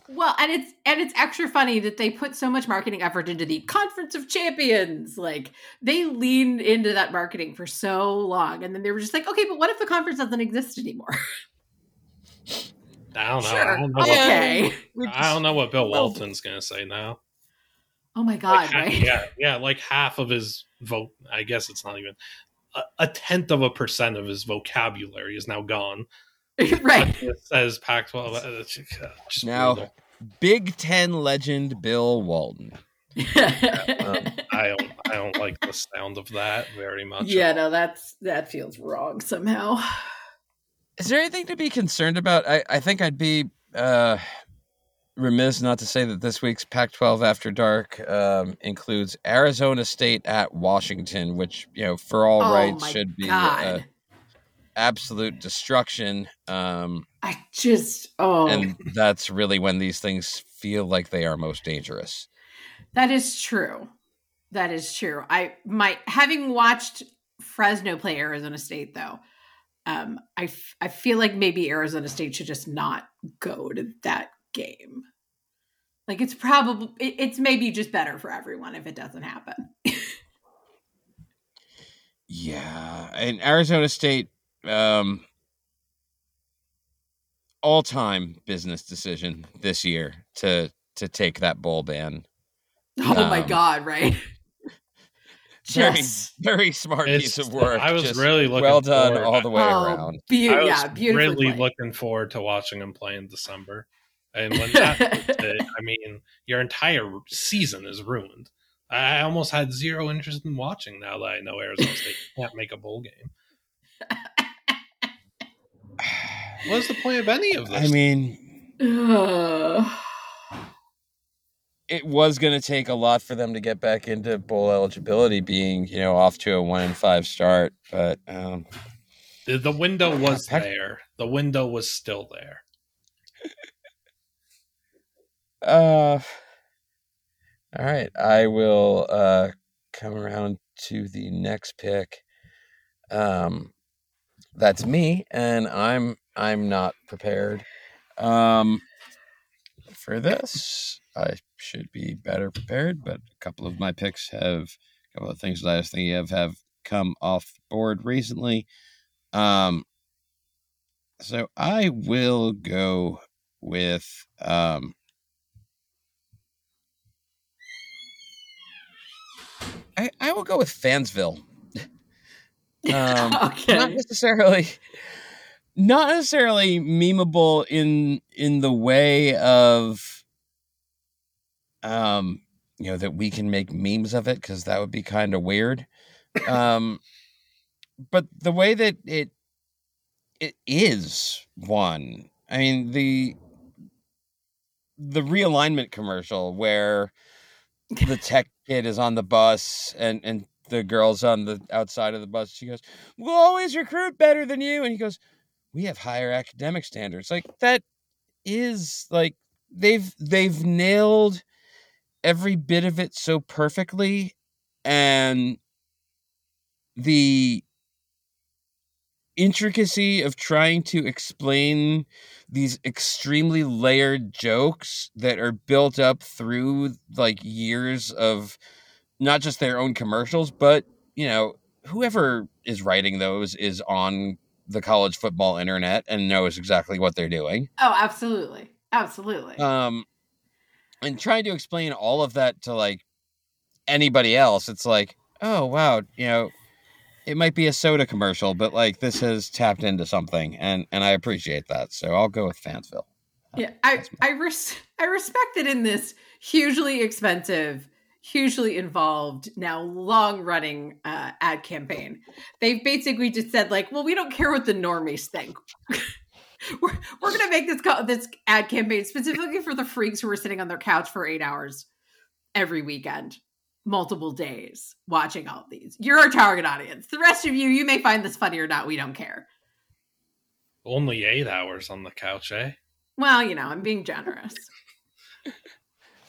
Well, and it's and it's extra funny that they put so much marketing effort into the Conference of Champions. Like they leaned into that marketing for so long, and then they were just like, okay, but what if the conference doesn't exist anymore? I don't know. sure, I don't know. What, okay. I don't know what Bill Well- Walton's gonna say now. Oh my god, ha- right? Yeah, yeah. Like half of his vote. I guess it's not even a, a tenth of a percent of his vocabulary is now gone. right. It says Pac-12. uh, Just Now- brutal. Big Ten legend Bill Walton. Um, I don't. I don't like the sound of that very much. yeah, no, that's that feels wrong somehow. Is there anything to be concerned about? I, I think I'd be uh, remiss not to say that this week's Pac 12 After Dark um, includes Arizona State at Washington, which, you know, for all oh rights should be uh, absolute destruction. Um, I just oh And that's really when these things feel like they are most dangerous. That is true. That is true. I might having watched Fresno play Arizona State though. Um, I f- I feel like maybe Arizona State should just not go to that game. Like it's probably it, it's maybe just better for everyone if it doesn't happen. Yeah, and Arizona State, um, all-time business decision this year to to take that bowl ban. Oh my Um, god! Right? Very, Just very smart It's- piece of work. I was Just really looking well done forward- all the way oh, around. beau- I was yeah, beautifully. really played. looking forward to watching him play in December. And when that hit, I mean, your entire season is ruined. I almost had zero interest in watching now that I know Arizona State can't make a bowl game. What's the point of any of this? I mean, Ugh. It was going to take a lot for them to get back into bowl eligibility, being you know off to a one and five start. But um, the, the window was Heck- there. The window was still there. Uh, all right. I will uh come around to the next pick. Um, that's me, and I'm I'm not prepared. Um, for this, I should be better prepared, but a couple of my picks have a couple of things that I was thinking of have come off board recently. Um, so I will go with um. I, I will go with Fansville. Um, okay. not necessarily, not necessarily memeable in in the way of, um, you know, that we can make memes of it because that would be kind of weird. Um, but the way that it it is one. I mean the the realignment commercial where the tech kid is on the bus and and the girl's on the outside of the bus. She goes, "We'll always recruit better than you," and he goes, "We have higher academic standards." Like that is like they've they've nailed every bit of it so perfectly, and the intricacy of trying to explain these extremely layered jokes that are built up through like years of not just their own commercials but you know whoever is writing those is on the college football internet and knows exactly what they're doing Oh, absolutely. Absolutely. um and trying to explain all of that to like anybody else it's like oh wow you know it might be a soda commercial but like this has tapped into something and and i appreciate that so i'll go with fansville yeah, I I res- I respect that in this hugely expensive, hugely involved, now long running uh, ad campaign. They've basically just said like, well, we don't care what the normies think. we're we're gonna make this co- this ad campaign specifically for the freaks who are sitting on their couch for eight hours every weekend, multiple days, watching all these. You're our target audience. The rest of you, you may find this funny or not. We don't care. Only eight hours on the couch, eh? Well, you know, I'm being generous.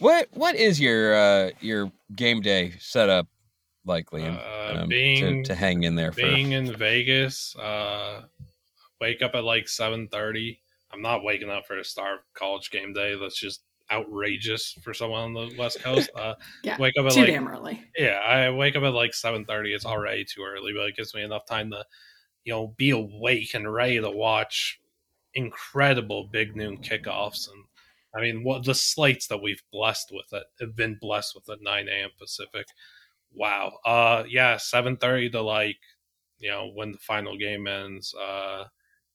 What what is your uh your game day setup like, Liam? Uh, um, being to, to hang in there for being in Vegas, uh, wake up at like seven thirty. I'm not waking up for the start of college game day. That's just outrageous for someone on the West Coast. Uh, Yeah, wake up at Too like damn early. yeah, I wake up at like seven thirty. It's already too early, but it gives me enough time to, you know, be awake and ready to watch incredible big noon kickoffs. And I mean, what the slates that we've blessed with it have been blessed with at nine a.m. Pacific. Wow. Uh, yeah, seven thirty to like, you know, when the final game ends. Uh,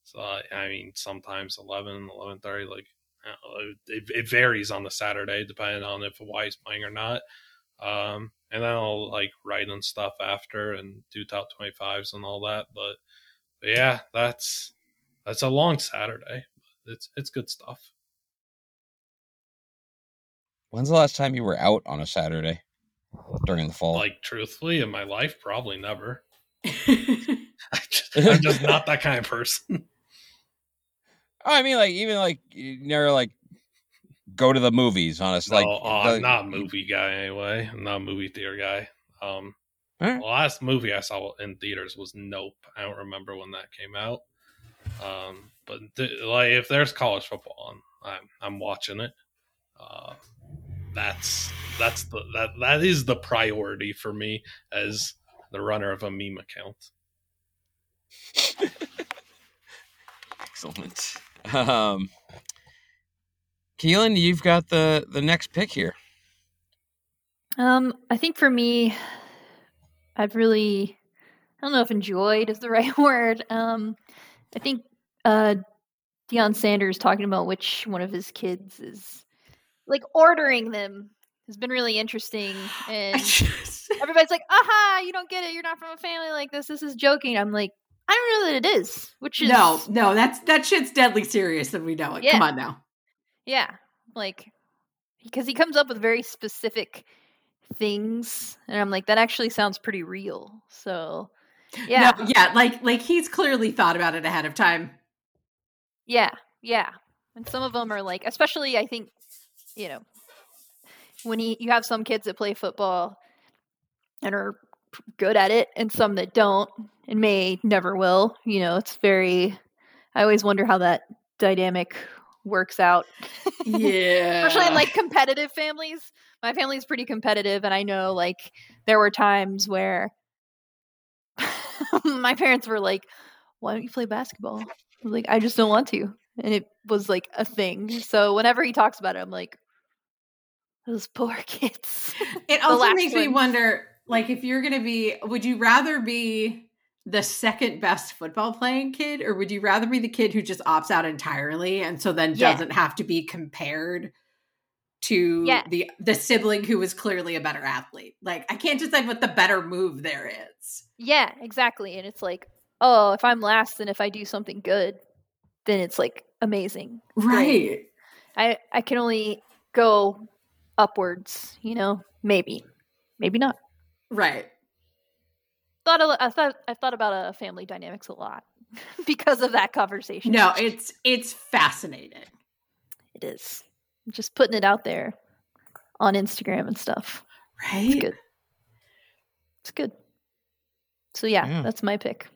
so I mean, sometimes 11, 11.30, Like, uh, it, it varies on the Saturday depending on if Hawaii's playing or not. Um, and then I'll like write and stuff after and do top 25s and all that. But, but yeah, that's that's a long Saturday. It's it's good stuff. When's the last time you were out on a Saturday during the fall? Like truthfully, in my life, probably never. I just, I'm just not that kind of person. Oh, I mean, like even like you never like go to the movies on us. No, Like uh, the- I'm not a movie guy anyway. I'm not a movie theater guy. Um, Alright. the last movie I saw in theaters was Nope. I don't remember when that came out. Um, but th- like if there's college football on, I'm I'm watching it. Uh, that's that's the that that is the priority for me as the runner of a meme account. Excellent. Um, Keelan, you've got the the next pick here. Um, I think for me, I've really, I don't know if enjoyed is the right word. Um, I think uh, Deion Sanders talking about which one of his kids is like ordering them has been really interesting. And everybody's like, aha, you don't get it. You're not from a family like this. This is joking. I'm like, I don't know that it is, which is no, no, that's that shit's deadly serious, and we know it. Yeah. Come on now. Yeah, like because he comes up with very specific things, and I'm like, that actually sounds pretty real. So, yeah, No, yeah, like like he's clearly thought about it ahead of time. yeah, yeah. And some of them are like, especially I think, you know, when he, you have some kids that play football and are good at it, and some that don't and may never will. You know, it's very. I always wonder how that dynamic works out. Yeah, especially in like competitive families. My family's pretty competitive, and I know like there were times where my parents were like, "Why don't you play basketball?" I like, "I just don't want to," and it was like a thing. So whenever he talks about it, I'm like, "Those poor kids." It also makes me wonder, like, if you're gonna be, would you rather be the second best football playing kid, or would you rather be the kid who just opts out entirely and so then Yeah. doesn't have to be compared to Yeah. the the sibling who is clearly a better athlete? Like, I can't decide what the better move there is. yeah, exactly. And it's like, oh, if I'm last, and if I do something good, then it's like amazing. Great. Right. I I can only go upwards, you know. Maybe, maybe not. Right. thought a, I thought I thought about uh, family dynamics a lot because of that conversation. No, it's it's fascinating. it is just putting it out there on Instagram and stuff. Right. It's good. It's good. So yeah, Yeah. that's my pick.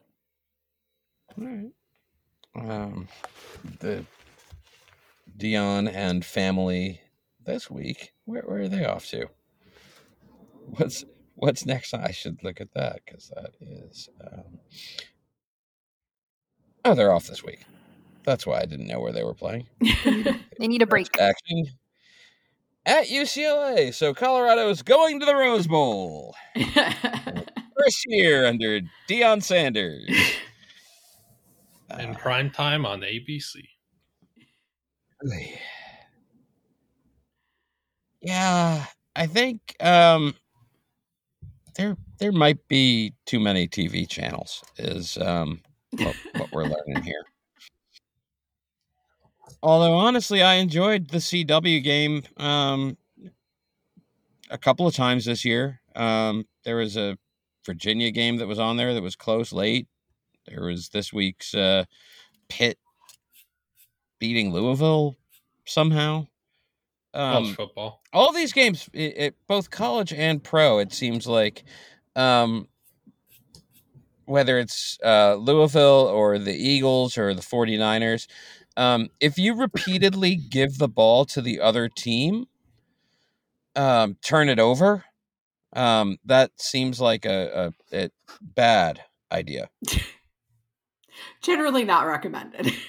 All right. Um, the Deion and family this week. Where, where are they off to? What's what's next? I should look at that because that is. Um... Oh, they're off this week. That's why I didn't know where they were playing. They need a break. Action at UCLA. So Colorado is going to the Rose Bowl. First year under Deion Sanders. In prime time on ABC. Really? Yeah, I think um, there there might be too many TV channels. Is um, what, what we're learning here. Although honestly, I enjoyed the CW game um, a couple of times this year. Um, there was a Virginia game that was on there that was close late. There was this week's uh, Pitt beating Louisville somehow. College Um, football. all these games, it, it, both college and pro, it seems like, um, whether it's uh, Louisville or the Eagles or the 49ers, um, if you repeatedly give the ball to the other team, um, turn it over, um, that seems like a, a, a bad idea. Generally not recommended.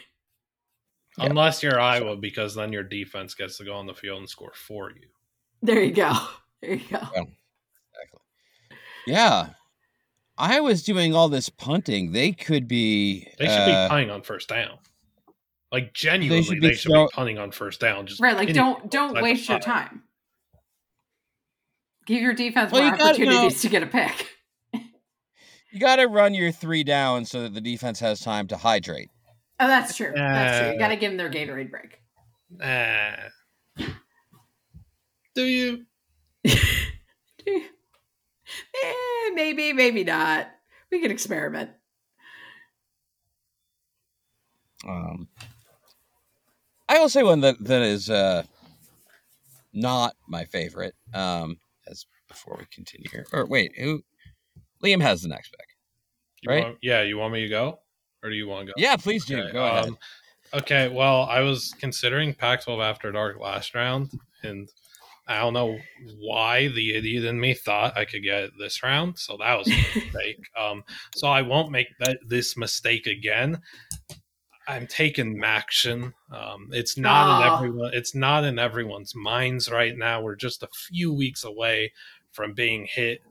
Yeah. Unless you're Iowa, because then your defense gets to go on the field and score for you. there you go. There you go. Exactly. Yeah. Iowa's doing all this punting. They could be. They should uh, be punting on first down. Like genuinely, they should should be be, punting on first down. Just Right, like don't don't waste your time. Give your defense Well, more you gotta know- opportunities to get a pick. You got to run your three down so that the defense has time to hydrate. Oh, that's true. That's true. You Uh, got to give them their Gatorade break. Ah. do you? eh, maybe, maybe not. We can experiment. Um, I will say one that that is uh, not my favorite. Um, as before we continue here, or wait, who? Liam has the next pick. You Right? Want, yeah, you want me to go, or do you want to go? Yeah, please do. Okay, Go ahead. um, Okay, well, I was considering Pac-12 After Dark last round, and I don't know why the idiot in me thought I could get this round, so that was a mistake. um, so I won't make that this mistake again. I'm taking Maction. Um, it's not in everyone. It's not in everyone's minds right now. We're just a few weeks away from being hit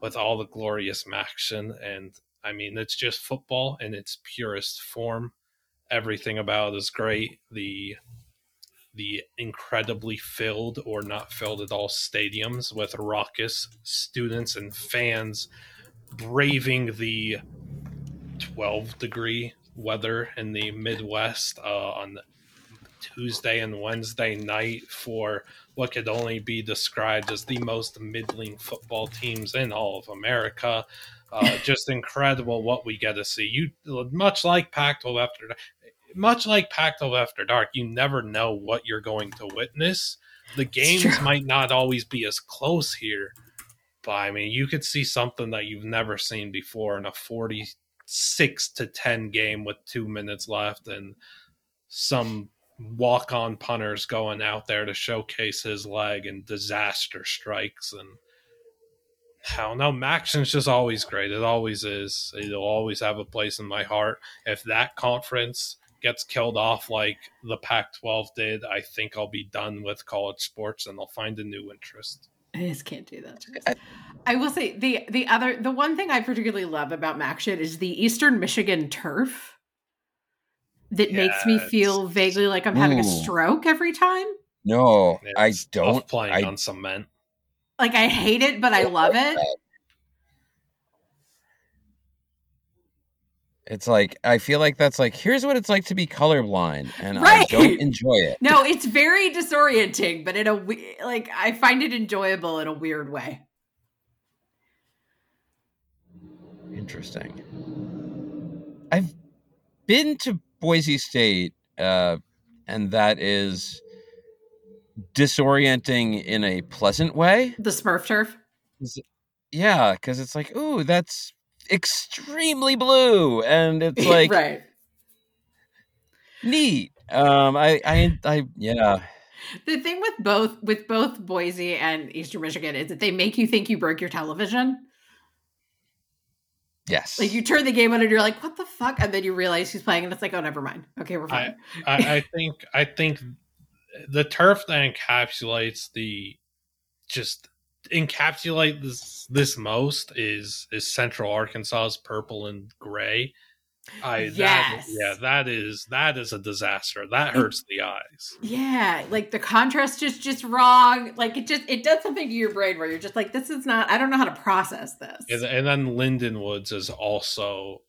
with all the glorious Maction, and I mean it's just football in its purest form everything about it is great. The the incredibly filled or not filled at all stadiums with raucous students and fans braving the 12 degree weather in the Midwest uh, on Tuesday and Wednesday night for what could only be described as the most middling football teams in all of America. Uh, just incredible what we get to see. You much like Pac-12 after much like Pac-12 after dark, you never know what you're going to witness. The games might not always be as close here, but I mean, you could see something that you've never seen before in a 46 to 10 game with two minutes left, and some walk-on punters going out there to showcase his leg and disaster strikes and I don't know. Maction's just always great. It always is. It'll always have a place in my heart. If that conference gets killed off like the Pac 12 did, I think I'll be done with college sports and I'll find a new interest. I just can't do that. I- I will say the the other the one thing I particularly love about Maction is the Eastern Michigan turf that makes me feel vaguely like I'm having a stroke every time. No, I don't. tough playing I on cement. Like I hate it, but I love it. It's like I feel like that's like here's what it's like to be colorblind, and I don't enjoy it. No, it's very disorienting, but in a we- like I find it enjoyable in a weird way. Interesting. I've been to Boise State, uh, and that is disorienting in a pleasant way. The Smurf turf. Yeah, because it's like, ooh, that's extremely blue, and it's like right. neat. Um, I, I, I, yeah, The thing with both with both Boise and Eastern Michigan is that they make you think you broke your television. yes. Like you turn the game on and you're like, "What the fuck?" And then you realize he's playing, and it's like, "Oh, never mind. Okay, we're fine." I, I think I think the turf that encapsulates the just encapsulate this this most is is Central Arkansas's purple and gray. I Yes. that, yeah that is that is a disaster. That hurts the eyes. yeah, like the contrast just just wrong. Like it just it does something to your brain where you're just like, "This is not. I don't know how to process this." And, and then Linden Woods is also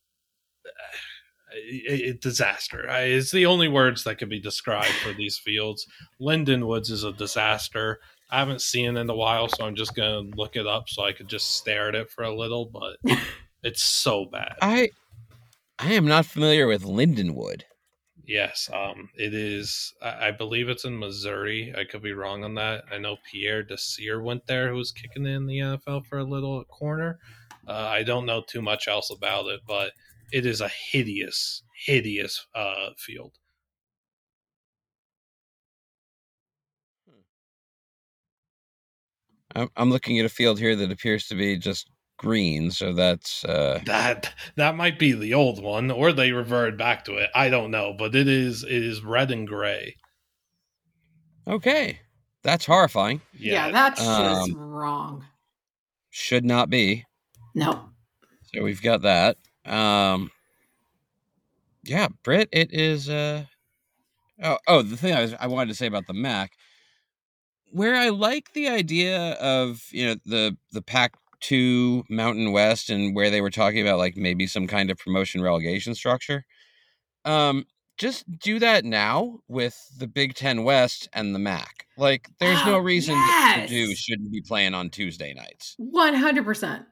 a, a disaster. I- It's the only words that could be described for these fields. Linden Woods is a disaster. I haven't seen it in a while, so I'm just gonna look it up so I could just stare at it for a little. But it's so bad. I I am not familiar with Lindenwood. Yes, um, it is. I, I believe it's in Missouri. I could be wrong on that. I know Pierre Desir went there, who was kicking in the NFL for a little corner. Uh, I don't know too much else about it, but it is a hideous, hideous uh, field. I'm, I'm looking at a field here that appears to be just green, so that's uh, That that might be the old one, or they reverted back to it. I don't know, but it is it is red and gray. okay. That's horrifying. Yeah, that's just Um, wrong. Should not be. No. So we've got that. Um, yeah, Britt, it is. Uh, oh, oh, the thing I was I wanted to say about the Mac, where I like the idea of you know the the Pac two Mountain West and where they were talking about like maybe some kind of promotion relegation structure. Um, just do that now with the Big Ten West and the Mac. Like, there's no Oh, reason yes. Purdue shouldn't be playing on Tuesday nights. 100%.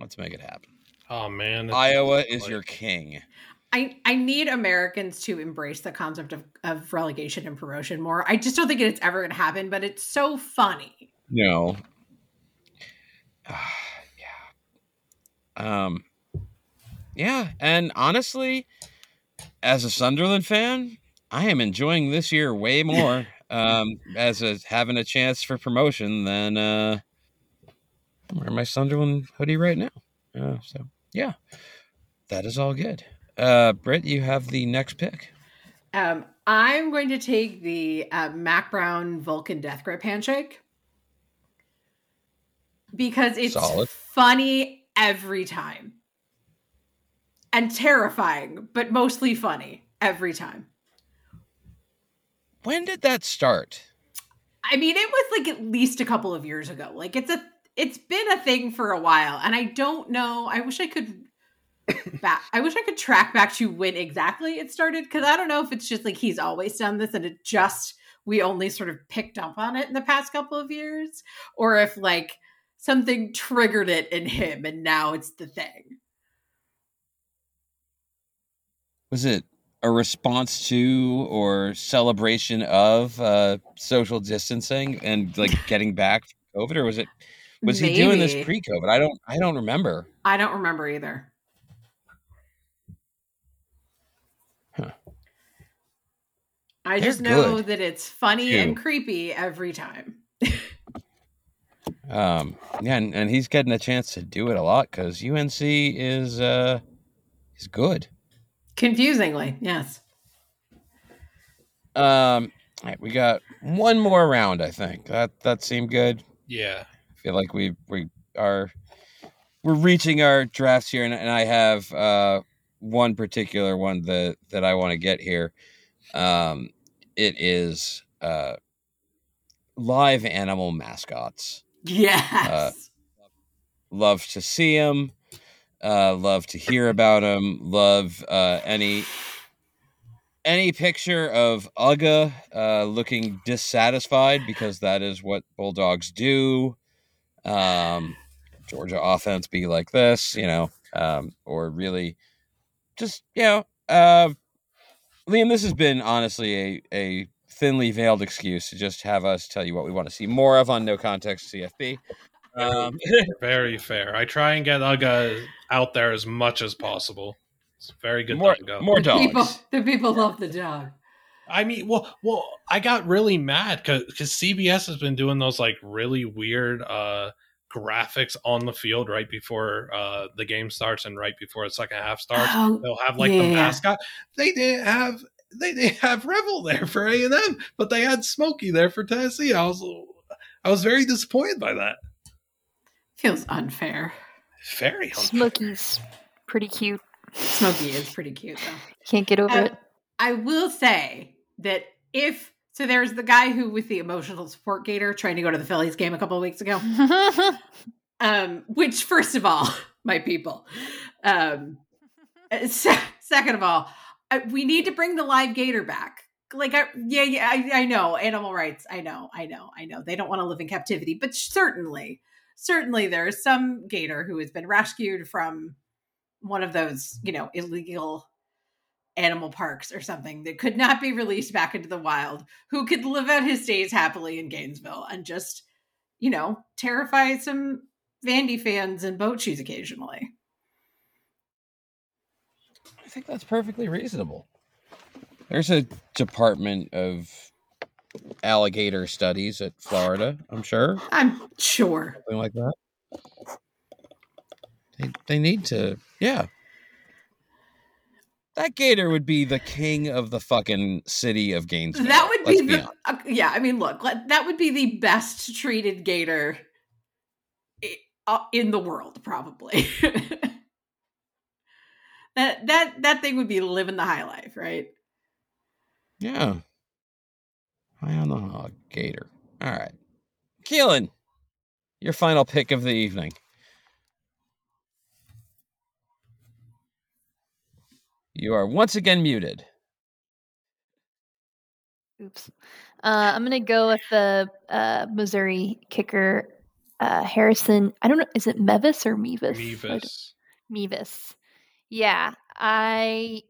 Let's make it happen. Oh man, Iowa is like- your king. I, I need Americans to embrace the concept of, of relegation and promotion more. I just don't think it's ever going to happen, but it's so funny. No. yeah. Um Yeah, and honestly, as a Sunderland fan, I am enjoying this year way more um as a having a chance for promotion than uh I'm wearing my Sunderland hoodie right now. Uh, so yeah. That is all good. Uh Britt, you have the next pick. Um, I'm going to take the uh, Mack Brown Vulcan Death Grip handshake because it's Solid. funny every time and terrifying, but mostly funny every time. When did that start? I mean, it was like at least a couple of years ago. Like it's a it's been a thing for a while, and I don't know. I wish I could back. I wish I could track back to when exactly it started because I don't know if it's just like he's always done this and it just we only sort of picked up on it in the past couple of years, or if like something triggered it in him and now it's the thing. was it a response to or celebration of uh social distancing and like getting back from covid or was it was he doing this pre-covid i don't i don't remember I don't remember either. Huh. I They're just know good, that it's funny and creepy every time. um yeah and, and he's getting a chance to do it a lot because unc is uh he's good Confusingly, yes. um all right we got one more round i think that that seemed good yeah. Feel like we we are we're reaching our drafts here, and, and I have uh, one particular one that that I want to get here. Um, it is uh, live animal mascots. Yes. Love to see them. Uh, love to hear about them. Love uh, any any picture of Uga uh, looking dissatisfied because that is what bulldogs do. Um, Georgia offense be like this, you know, um, or really just you know, uh, Liam. This has been honestly a a thinly veiled excuse to just have us tell you what we want to see more of on No Context CFB. Um, Very fair. I try and get Uga out there as much as possible. It's very good more doggo. more the people, dogs. the people love the dog. I mean, well, well, I got really mad because CBS has been doing those like really weird uh, graphics on the field right before uh, the game starts and right before the second half starts. Oh, They'll have like the mascot. They didn't have they didn't have Reveille there for A and M, but they had Smokey there for Tennessee. I was I was very disappointed by that. feels unfair. Very unfair. Smokey's pretty cute. Smokey is pretty cute though. Can't get over Uh, it. I will say that if so, there's the guy who with the emotional support gator trying to go to the Phillies game a couple of weeks ago. Um, which, first of all, my people. Um, uh, se- second of all, uh, we need to bring the live gator back like I, yeah yeah I, I know animal rights i know i know i know they don't want to live in captivity but certainly certainly there's some gator who has been rescued from one of those you know illegal animal parks or something that could not be released back into the wild who could live out his days happily in gainesville and just you know terrify some vandy fans in boat shoes occasionally I think that's perfectly reasonable. There's a department of alligator studies at Florida, I'm sure. i'm sure Something like that. They, they need to, yeah. That gator would be the king of the fucking city of Gainesville. That would be the uh, yeah. I mean, look, let- that would be the best treated gator uh, in the world, probably. that that that thing would be living the high life, right? Yeah. High on the hog, gator. All right. Keelan, your final pick of the evening. You are once again muted. Oops. Uh, I'm gonna go with the uh, Missouri kicker, uh, Harrison. I don't know. Is it Mevis or Mevis? Mevis. Mevis. Yeah, I.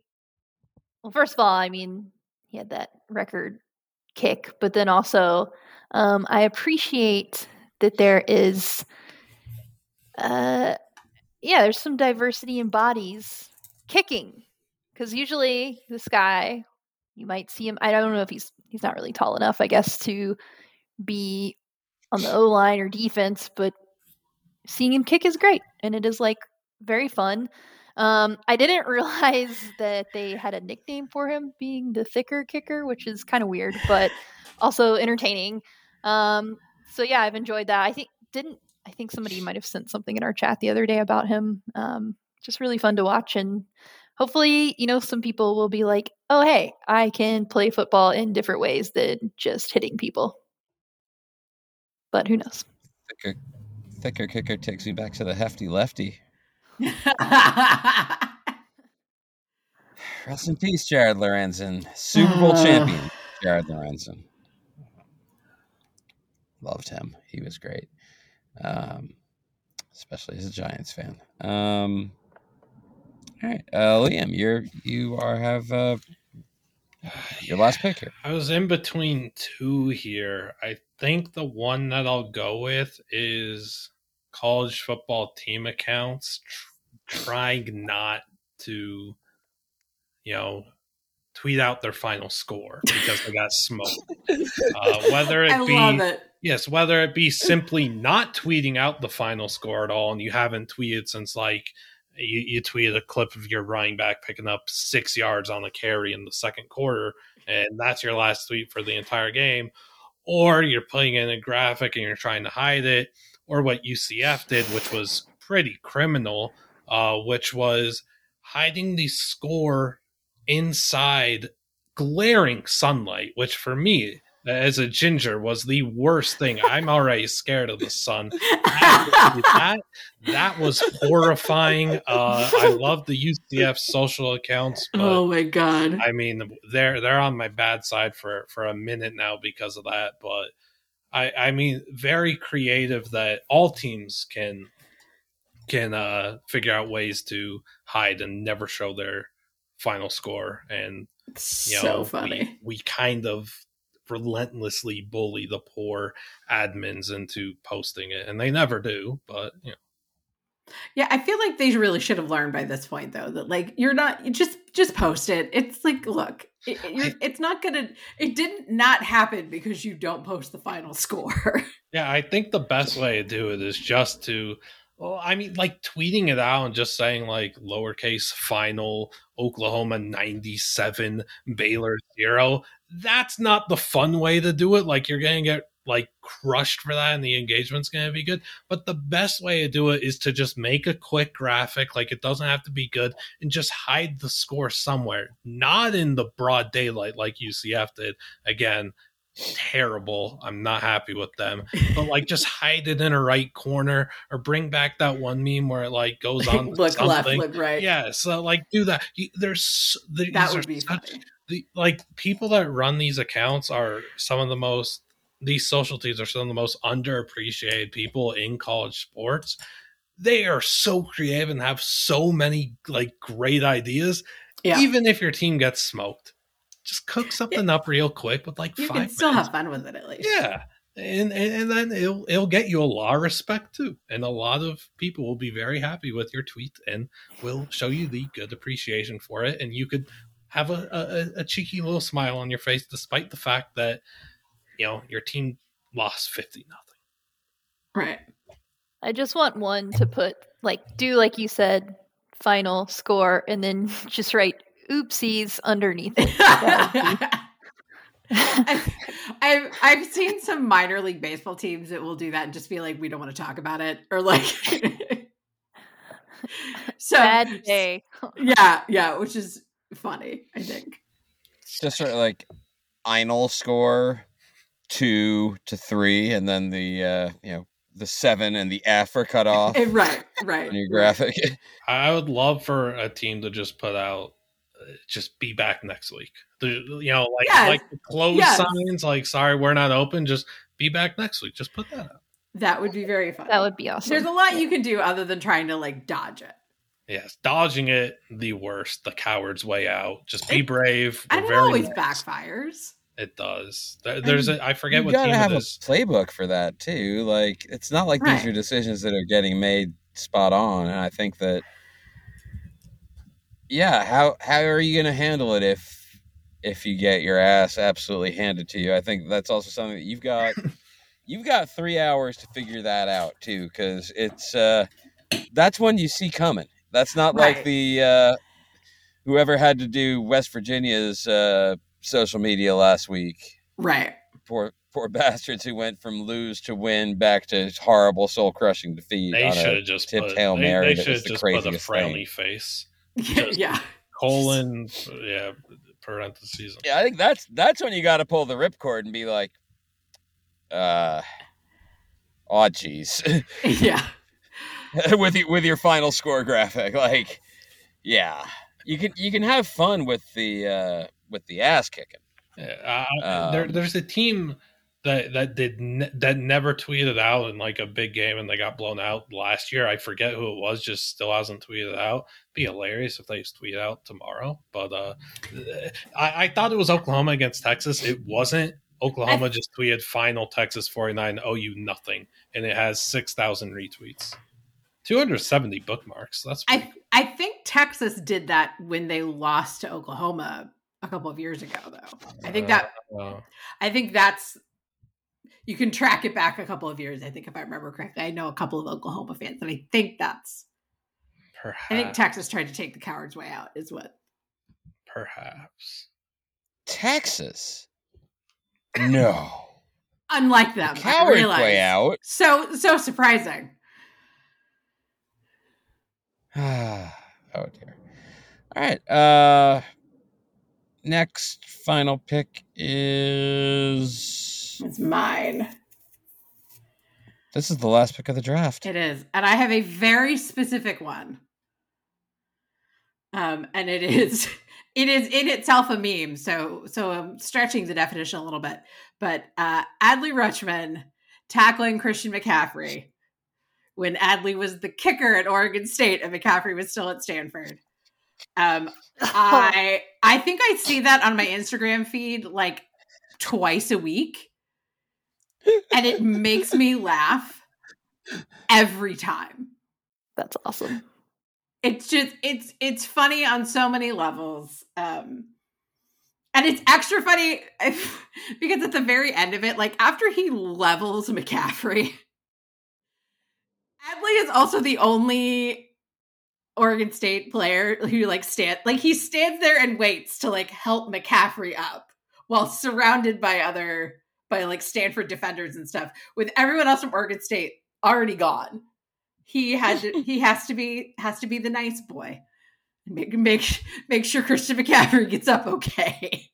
Well, first of all, I mean, he had that record kick, but then also, um, I appreciate that there is, uh, yeah, there's some diversity in bodies kicking, because usually this guy, you might see him. I don't know if he's he's not really tall enough, I guess, to be on the O line or defense, but seeing him kick is great, and it is like very fun. Um, I didn't realize that they had a nickname for him, being the thicker kicker, which is kind of weird, but also entertaining. Um, so yeah, I've enjoyed that. I think didn't I think somebody might have sent something in our chat the other day about him. Um, just really fun to watch, and hopefully, you know, some people will be like, "Oh, hey, I can play football in different ways than just hitting people." But who knows? Thicker, thicker kicker takes me back to the hefty lefty. Rest in peace, Jared Lorenzen. Super Bowl Uh. champion, Jared Lorenzen. Loved him. He was great. Um, especially as a Giants fan. Um, all right, uh, Liam, you're you are have uh, your last pick here. I was in between two here. I think the one that I'll go with is college football team accounts tr- trying not to, you know, tweet out their final score because they got smoked. Uh, whether it I be love it. Yes, whether it be simply not tweeting out the final score at all, and you haven't tweeted since like you, you tweeted a clip of your running back picking up six yards on a carry in the second quarter, and that's your last tweet for the entire game, or you're putting in a graphic and you're trying to hide it, or what UCF did, which was pretty criminal, uh, which was hiding the score inside glaring sunlight, which for me as a ginger was the worst thing. I'm already scared of the sun. that that was horrifying. Uh, I love the UCF social accounts, but oh my god. I mean they're they're on my bad side for for a minute now because of that. But I I mean very creative that all teams can can uh figure out ways to hide and never show their final score and you know, so funny. We, we kind of relentlessly bully the poor admins into posting it, and they never do. But you know, Yeah, I feel like they really should have learned by this point, though, that like you're not you just just post it. It's like, look, it, it- it's not gonna. It didn't not happen because you don't post the final score. yeah, I think the best way to do it is just to. Well, I mean, like tweeting it out and just saying like lowercase final Oklahoma 97, Baylor zero. That's not the fun way to do it. Like you're going to get like crushed for that and the engagement's going to be good. But the best way to do it is to just make a quick graphic. Like it doesn't have to be good and just hide the score somewhere, not in the broad daylight like UCF did. Again, terrible. I'm not happy with them. But like just hide it in a right corner or bring back that one meme where it like goes on look left, something. look right. Yeah, so like do that. You, there's there, that would be such the like people that run these accounts are some of the most these social teams are some of the most underappreciated people in college sports. They are so creative and have so many like great ideas. Yeah. Even if your team gets smoked, just cook something up real quick with like You five can still minutes. have fun with it at least. Yeah. And, and and then it'll it'll get you a lot of respect too, and a lot of people will be very happy with your tweet and will show you the good appreciation for it, and you could have a, a, a cheeky little smile on your face despite the fact that you know your team lost fifty nothing. Right. I just want one to put like do like you said, final score, and then just write oopsies underneath it. I've, I've I've seen some minor league baseball teams that will do that and just be like, we don't want to talk about it, or like. so Bad day. yeah, yeah, which is funny. I think. It's just sort of like Einl score two to three, and then the uh, you know the seven and the F are cut off right, right. on your graphic. I would love for a team to just put out, just be back next week. The, you know, like Yes. like the close Yes. signs, like sorry we're not open. Just be back next week. Just put that out. That would be very fun. That would be awesome. There's a lot you can do other than trying to like dodge it. Yes, dodging it the worst, the coward's way out. Just be It- brave. And We're it very always nice. backfires. It does. There, there's a I forget you what gotta team have it a playbook for that too. Like it's not like Right. these are decisions that are getting made spot on, and I think that yeah, how how are you going to handle it if if you get your ass absolutely handed to you? I think that's also something that you've got you've got three hours to figure that out too, because it's uh that's one you see coming. That's not like the uh whoever had to do West Virginia's uh social media last week Right. poor poor bastards who went from lose to win back to horrible soul crushing defeat. They should have just tipped put, Hail Mary they that should have the just put a frowny thing. face. Yeah. Colon, yeah, parentheses. Yeah, I think that's that's when you got to pull the ripcord and be like, uh, oh geez, Yeah. with your, with your final score graphic, like, yeah, you can you can have fun with the uh with the ass kicking. Yeah, uh, there, Um, there's a team that that did ne- that never tweeted out in like a big game and they got blown out last year. I forget who it was. Just still hasn't tweeted out. Be hilarious if they tweet out tomorrow. But uh, I, I thought it was Oklahoma against Texas. It wasn't. Oklahoma just tweeted final Texas 49 owe you nothing and it has 6,000 retweets. 270 bookmarks. That's I I think Texas did that when they lost to Oklahoma a couple of years ago though. I think that uh, I think that's you can track it back a couple of years, I think if I remember correctly. I know a couple of Oklahoma fans, and I think that's perhaps. I think Texas tried to take the coward's way out is what perhaps. Texas, no, unlike them. I coward's way out. So so surprising. oh dear. All right. Uh next final pick is It's mine. this is the last pick of the draft. It is. And I have a very specific one. Um, and it is it is in itself a meme. So so I'm stretching the definition a little bit. But uh Adley Rutschman tackling Christian McCaffrey when Adley was the kicker at Oregon State and McCaffrey was still at Stanford. Um I I think I see that on my Instagram feed like twice a week. And it makes me laugh every time. That's awesome. It's just it's it's funny on so many levels. Um and it's extra funny if, because at the very end of it, like after he levels McCaffrey, Adley is also the only Oregon State player who like stand like he stands there and waits to like help McCaffrey up while surrounded by other by like Stanford defenders and stuff with everyone else from Oregon State already gone. He had to, he has to be has to be the nice boy. Make make make sure Christian McCaffrey gets up okay.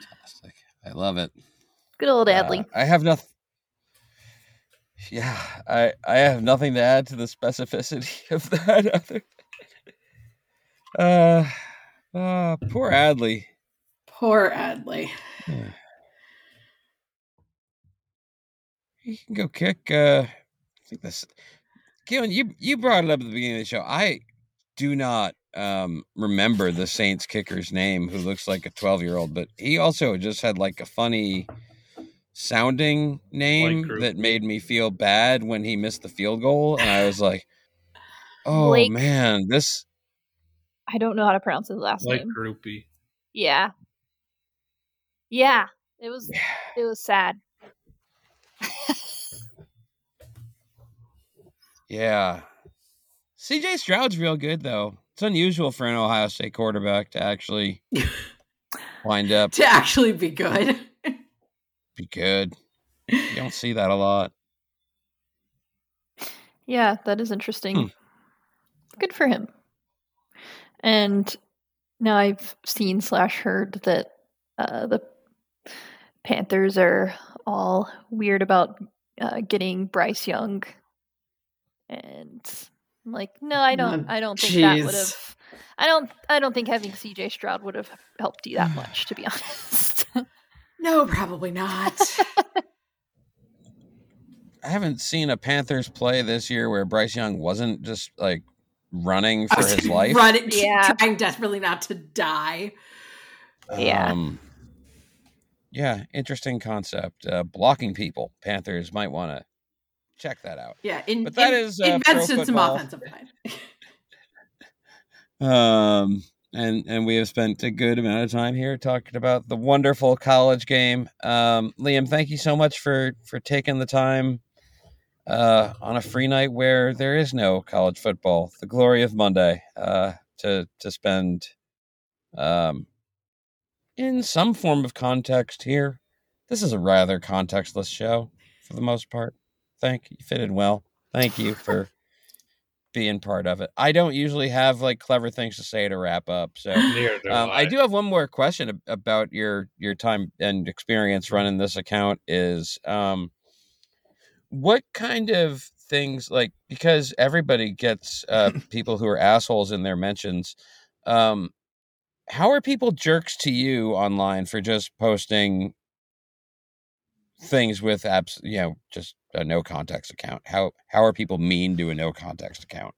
Fantastic. I love it. Good old Uh, Adley. I have nothing. Yeah, I I have nothing to add to the specificity of that. Other, uh, Uh, poor Adley. Poor Adley. Yeah. He can go kick. Uh, I think this. Keelan, you you brought it up at the beginning of the show. I do not um, remember the Saints kicker's name, who looks like a twelve year old, but he also just had like a funny sounding name that made me feel bad when he missed the field goal, and I was like, "Oh Blake. man, this." I don't know how to pronounce his last name. Like name. groupie. Yeah. Yeah. It was it was sad. Yeah. CJ Stroud's real good though. It's unusual for an Ohio State quarterback to actually wind up To actually be good. be good. You don't see that a lot. Yeah, that is interesting. Hmm. Good for him. And now I've seen slash heard that uh, the Panthers are all weird about uh, getting Bryce Young, and I'm like, no, I don't. Oh, I don't think that would have. I don't. I don't think having C.J. Stroud would have helped you that much, to be honest. No, probably not. I haven't seen a Panthers play this year where Bryce Young wasn't just like running for his life. Running, Yeah. trying desperately not to die. Yeah. Um, yeah, interesting concept. Uh, blocking people. Panthers might want to check that out. Yeah, in, But that in, is, uh, invest in some offensive line. Um, and and we have spent a good amount of time here talking about the wonderful college game. Um, Liam, thank you so much for for taking the time uh, on a free night where there is no college football, the glory of Monday, uh, to to spend um, in some form of context here. This is a rather contextless show for the most part. Thank you, fitted well. Thank you for being part of it. I don't usually have like clever things to say to wrap up, so um, I do have one more question about your your time and experience running this account. Is um, what kind of things like because everybody gets uh, people who are assholes in their mentions. Um, how are people jerks to you online for just posting things with apps You know, just a no context account. How how are people mean to a no context account?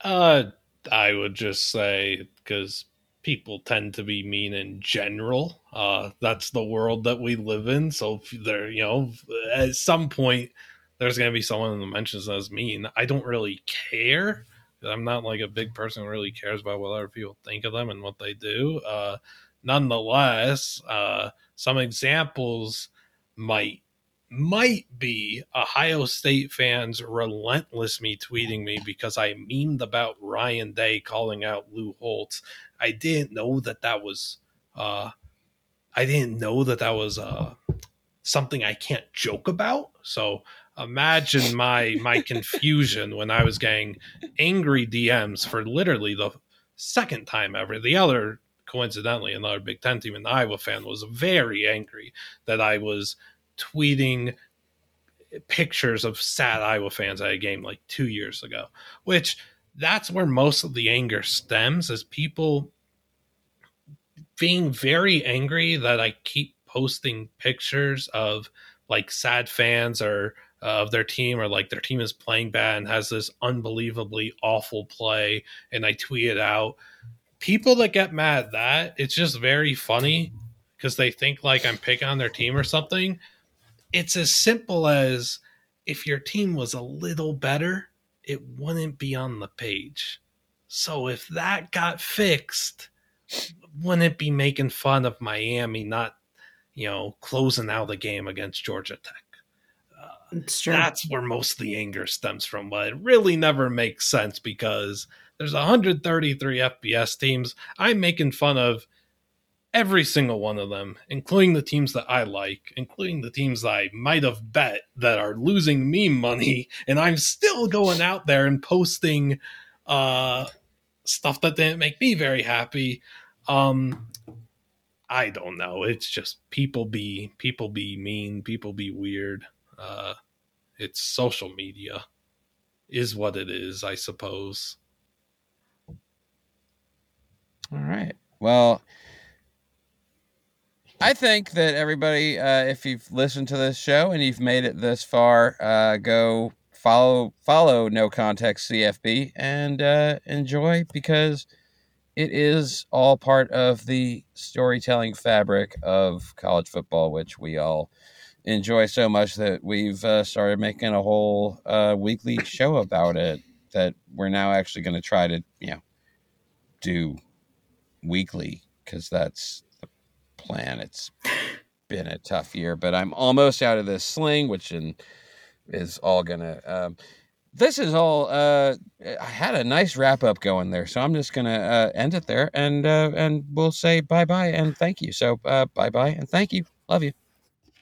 Uh, I would just say because people tend to be mean in general. Uh, that's the world that we live in. So there, you know, at some point there's gonna be someone in the mentions that's mean. I don't really care. I'm not like a big person who really cares about what other people think of them and what they do. Uh, nonetheless, uh, some examples might might be Ohio State fans relentless me tweeting me because I memed about Ryan Day calling out Lou Holtz. I didn't know that that was uh I didn't know that that was uh something I can't joke about. So imagine my my confusion when I was getting angry DMs for literally the second time ever. The other coincidentally another Big 10 team an Iowa fan was very angry that I was tweeting pictures of sad Iowa fans at a game like two years ago, which that's where most of the anger stems is people being very angry that I keep posting pictures of like sad fans or of their team or like their team is playing bad and has this unbelievably awful play and I tweet it out. People that get mad at that, it's just very funny because they think like I'm picking on their team or something it's as simple as if your team was a little better, it wouldn't be on the page. So if that got fixed, wouldn't it be making fun of Miami not, you know, closing out the game against Georgia Tech? That's where most of the anger stems from. But it really never makes sense because there's 133 FBS teams. I'm making fun of every single one of them, including the teams that I like, including the teams that I might have bet that are losing me money, and I'm still going out there and posting uh, stuff that didn't make me very happy. Um, I don't know. It's just people be people be mean, people be weird. Uh, it's social media, is what it is, I suppose. All right. Well, I think that everybody, uh, if you've listened to this show and you've made it this far, uh, go follow follow No Context CFB and uh, enjoy because it is all part of the storytelling fabric of college football, which we all enjoy so much that we've uh, started making a whole uh, weekly show about it. That we're now actually going to try to, you know, do weekly because that's the plan. It's been a tough year, but I'm almost out of this sling, which in, is all gonna. Um, this is all. Uh, I had a nice wrap up going there, so I'm just gonna uh, end it there, and uh, and we'll say bye bye and thank you. So uh, bye bye and thank you. Love you.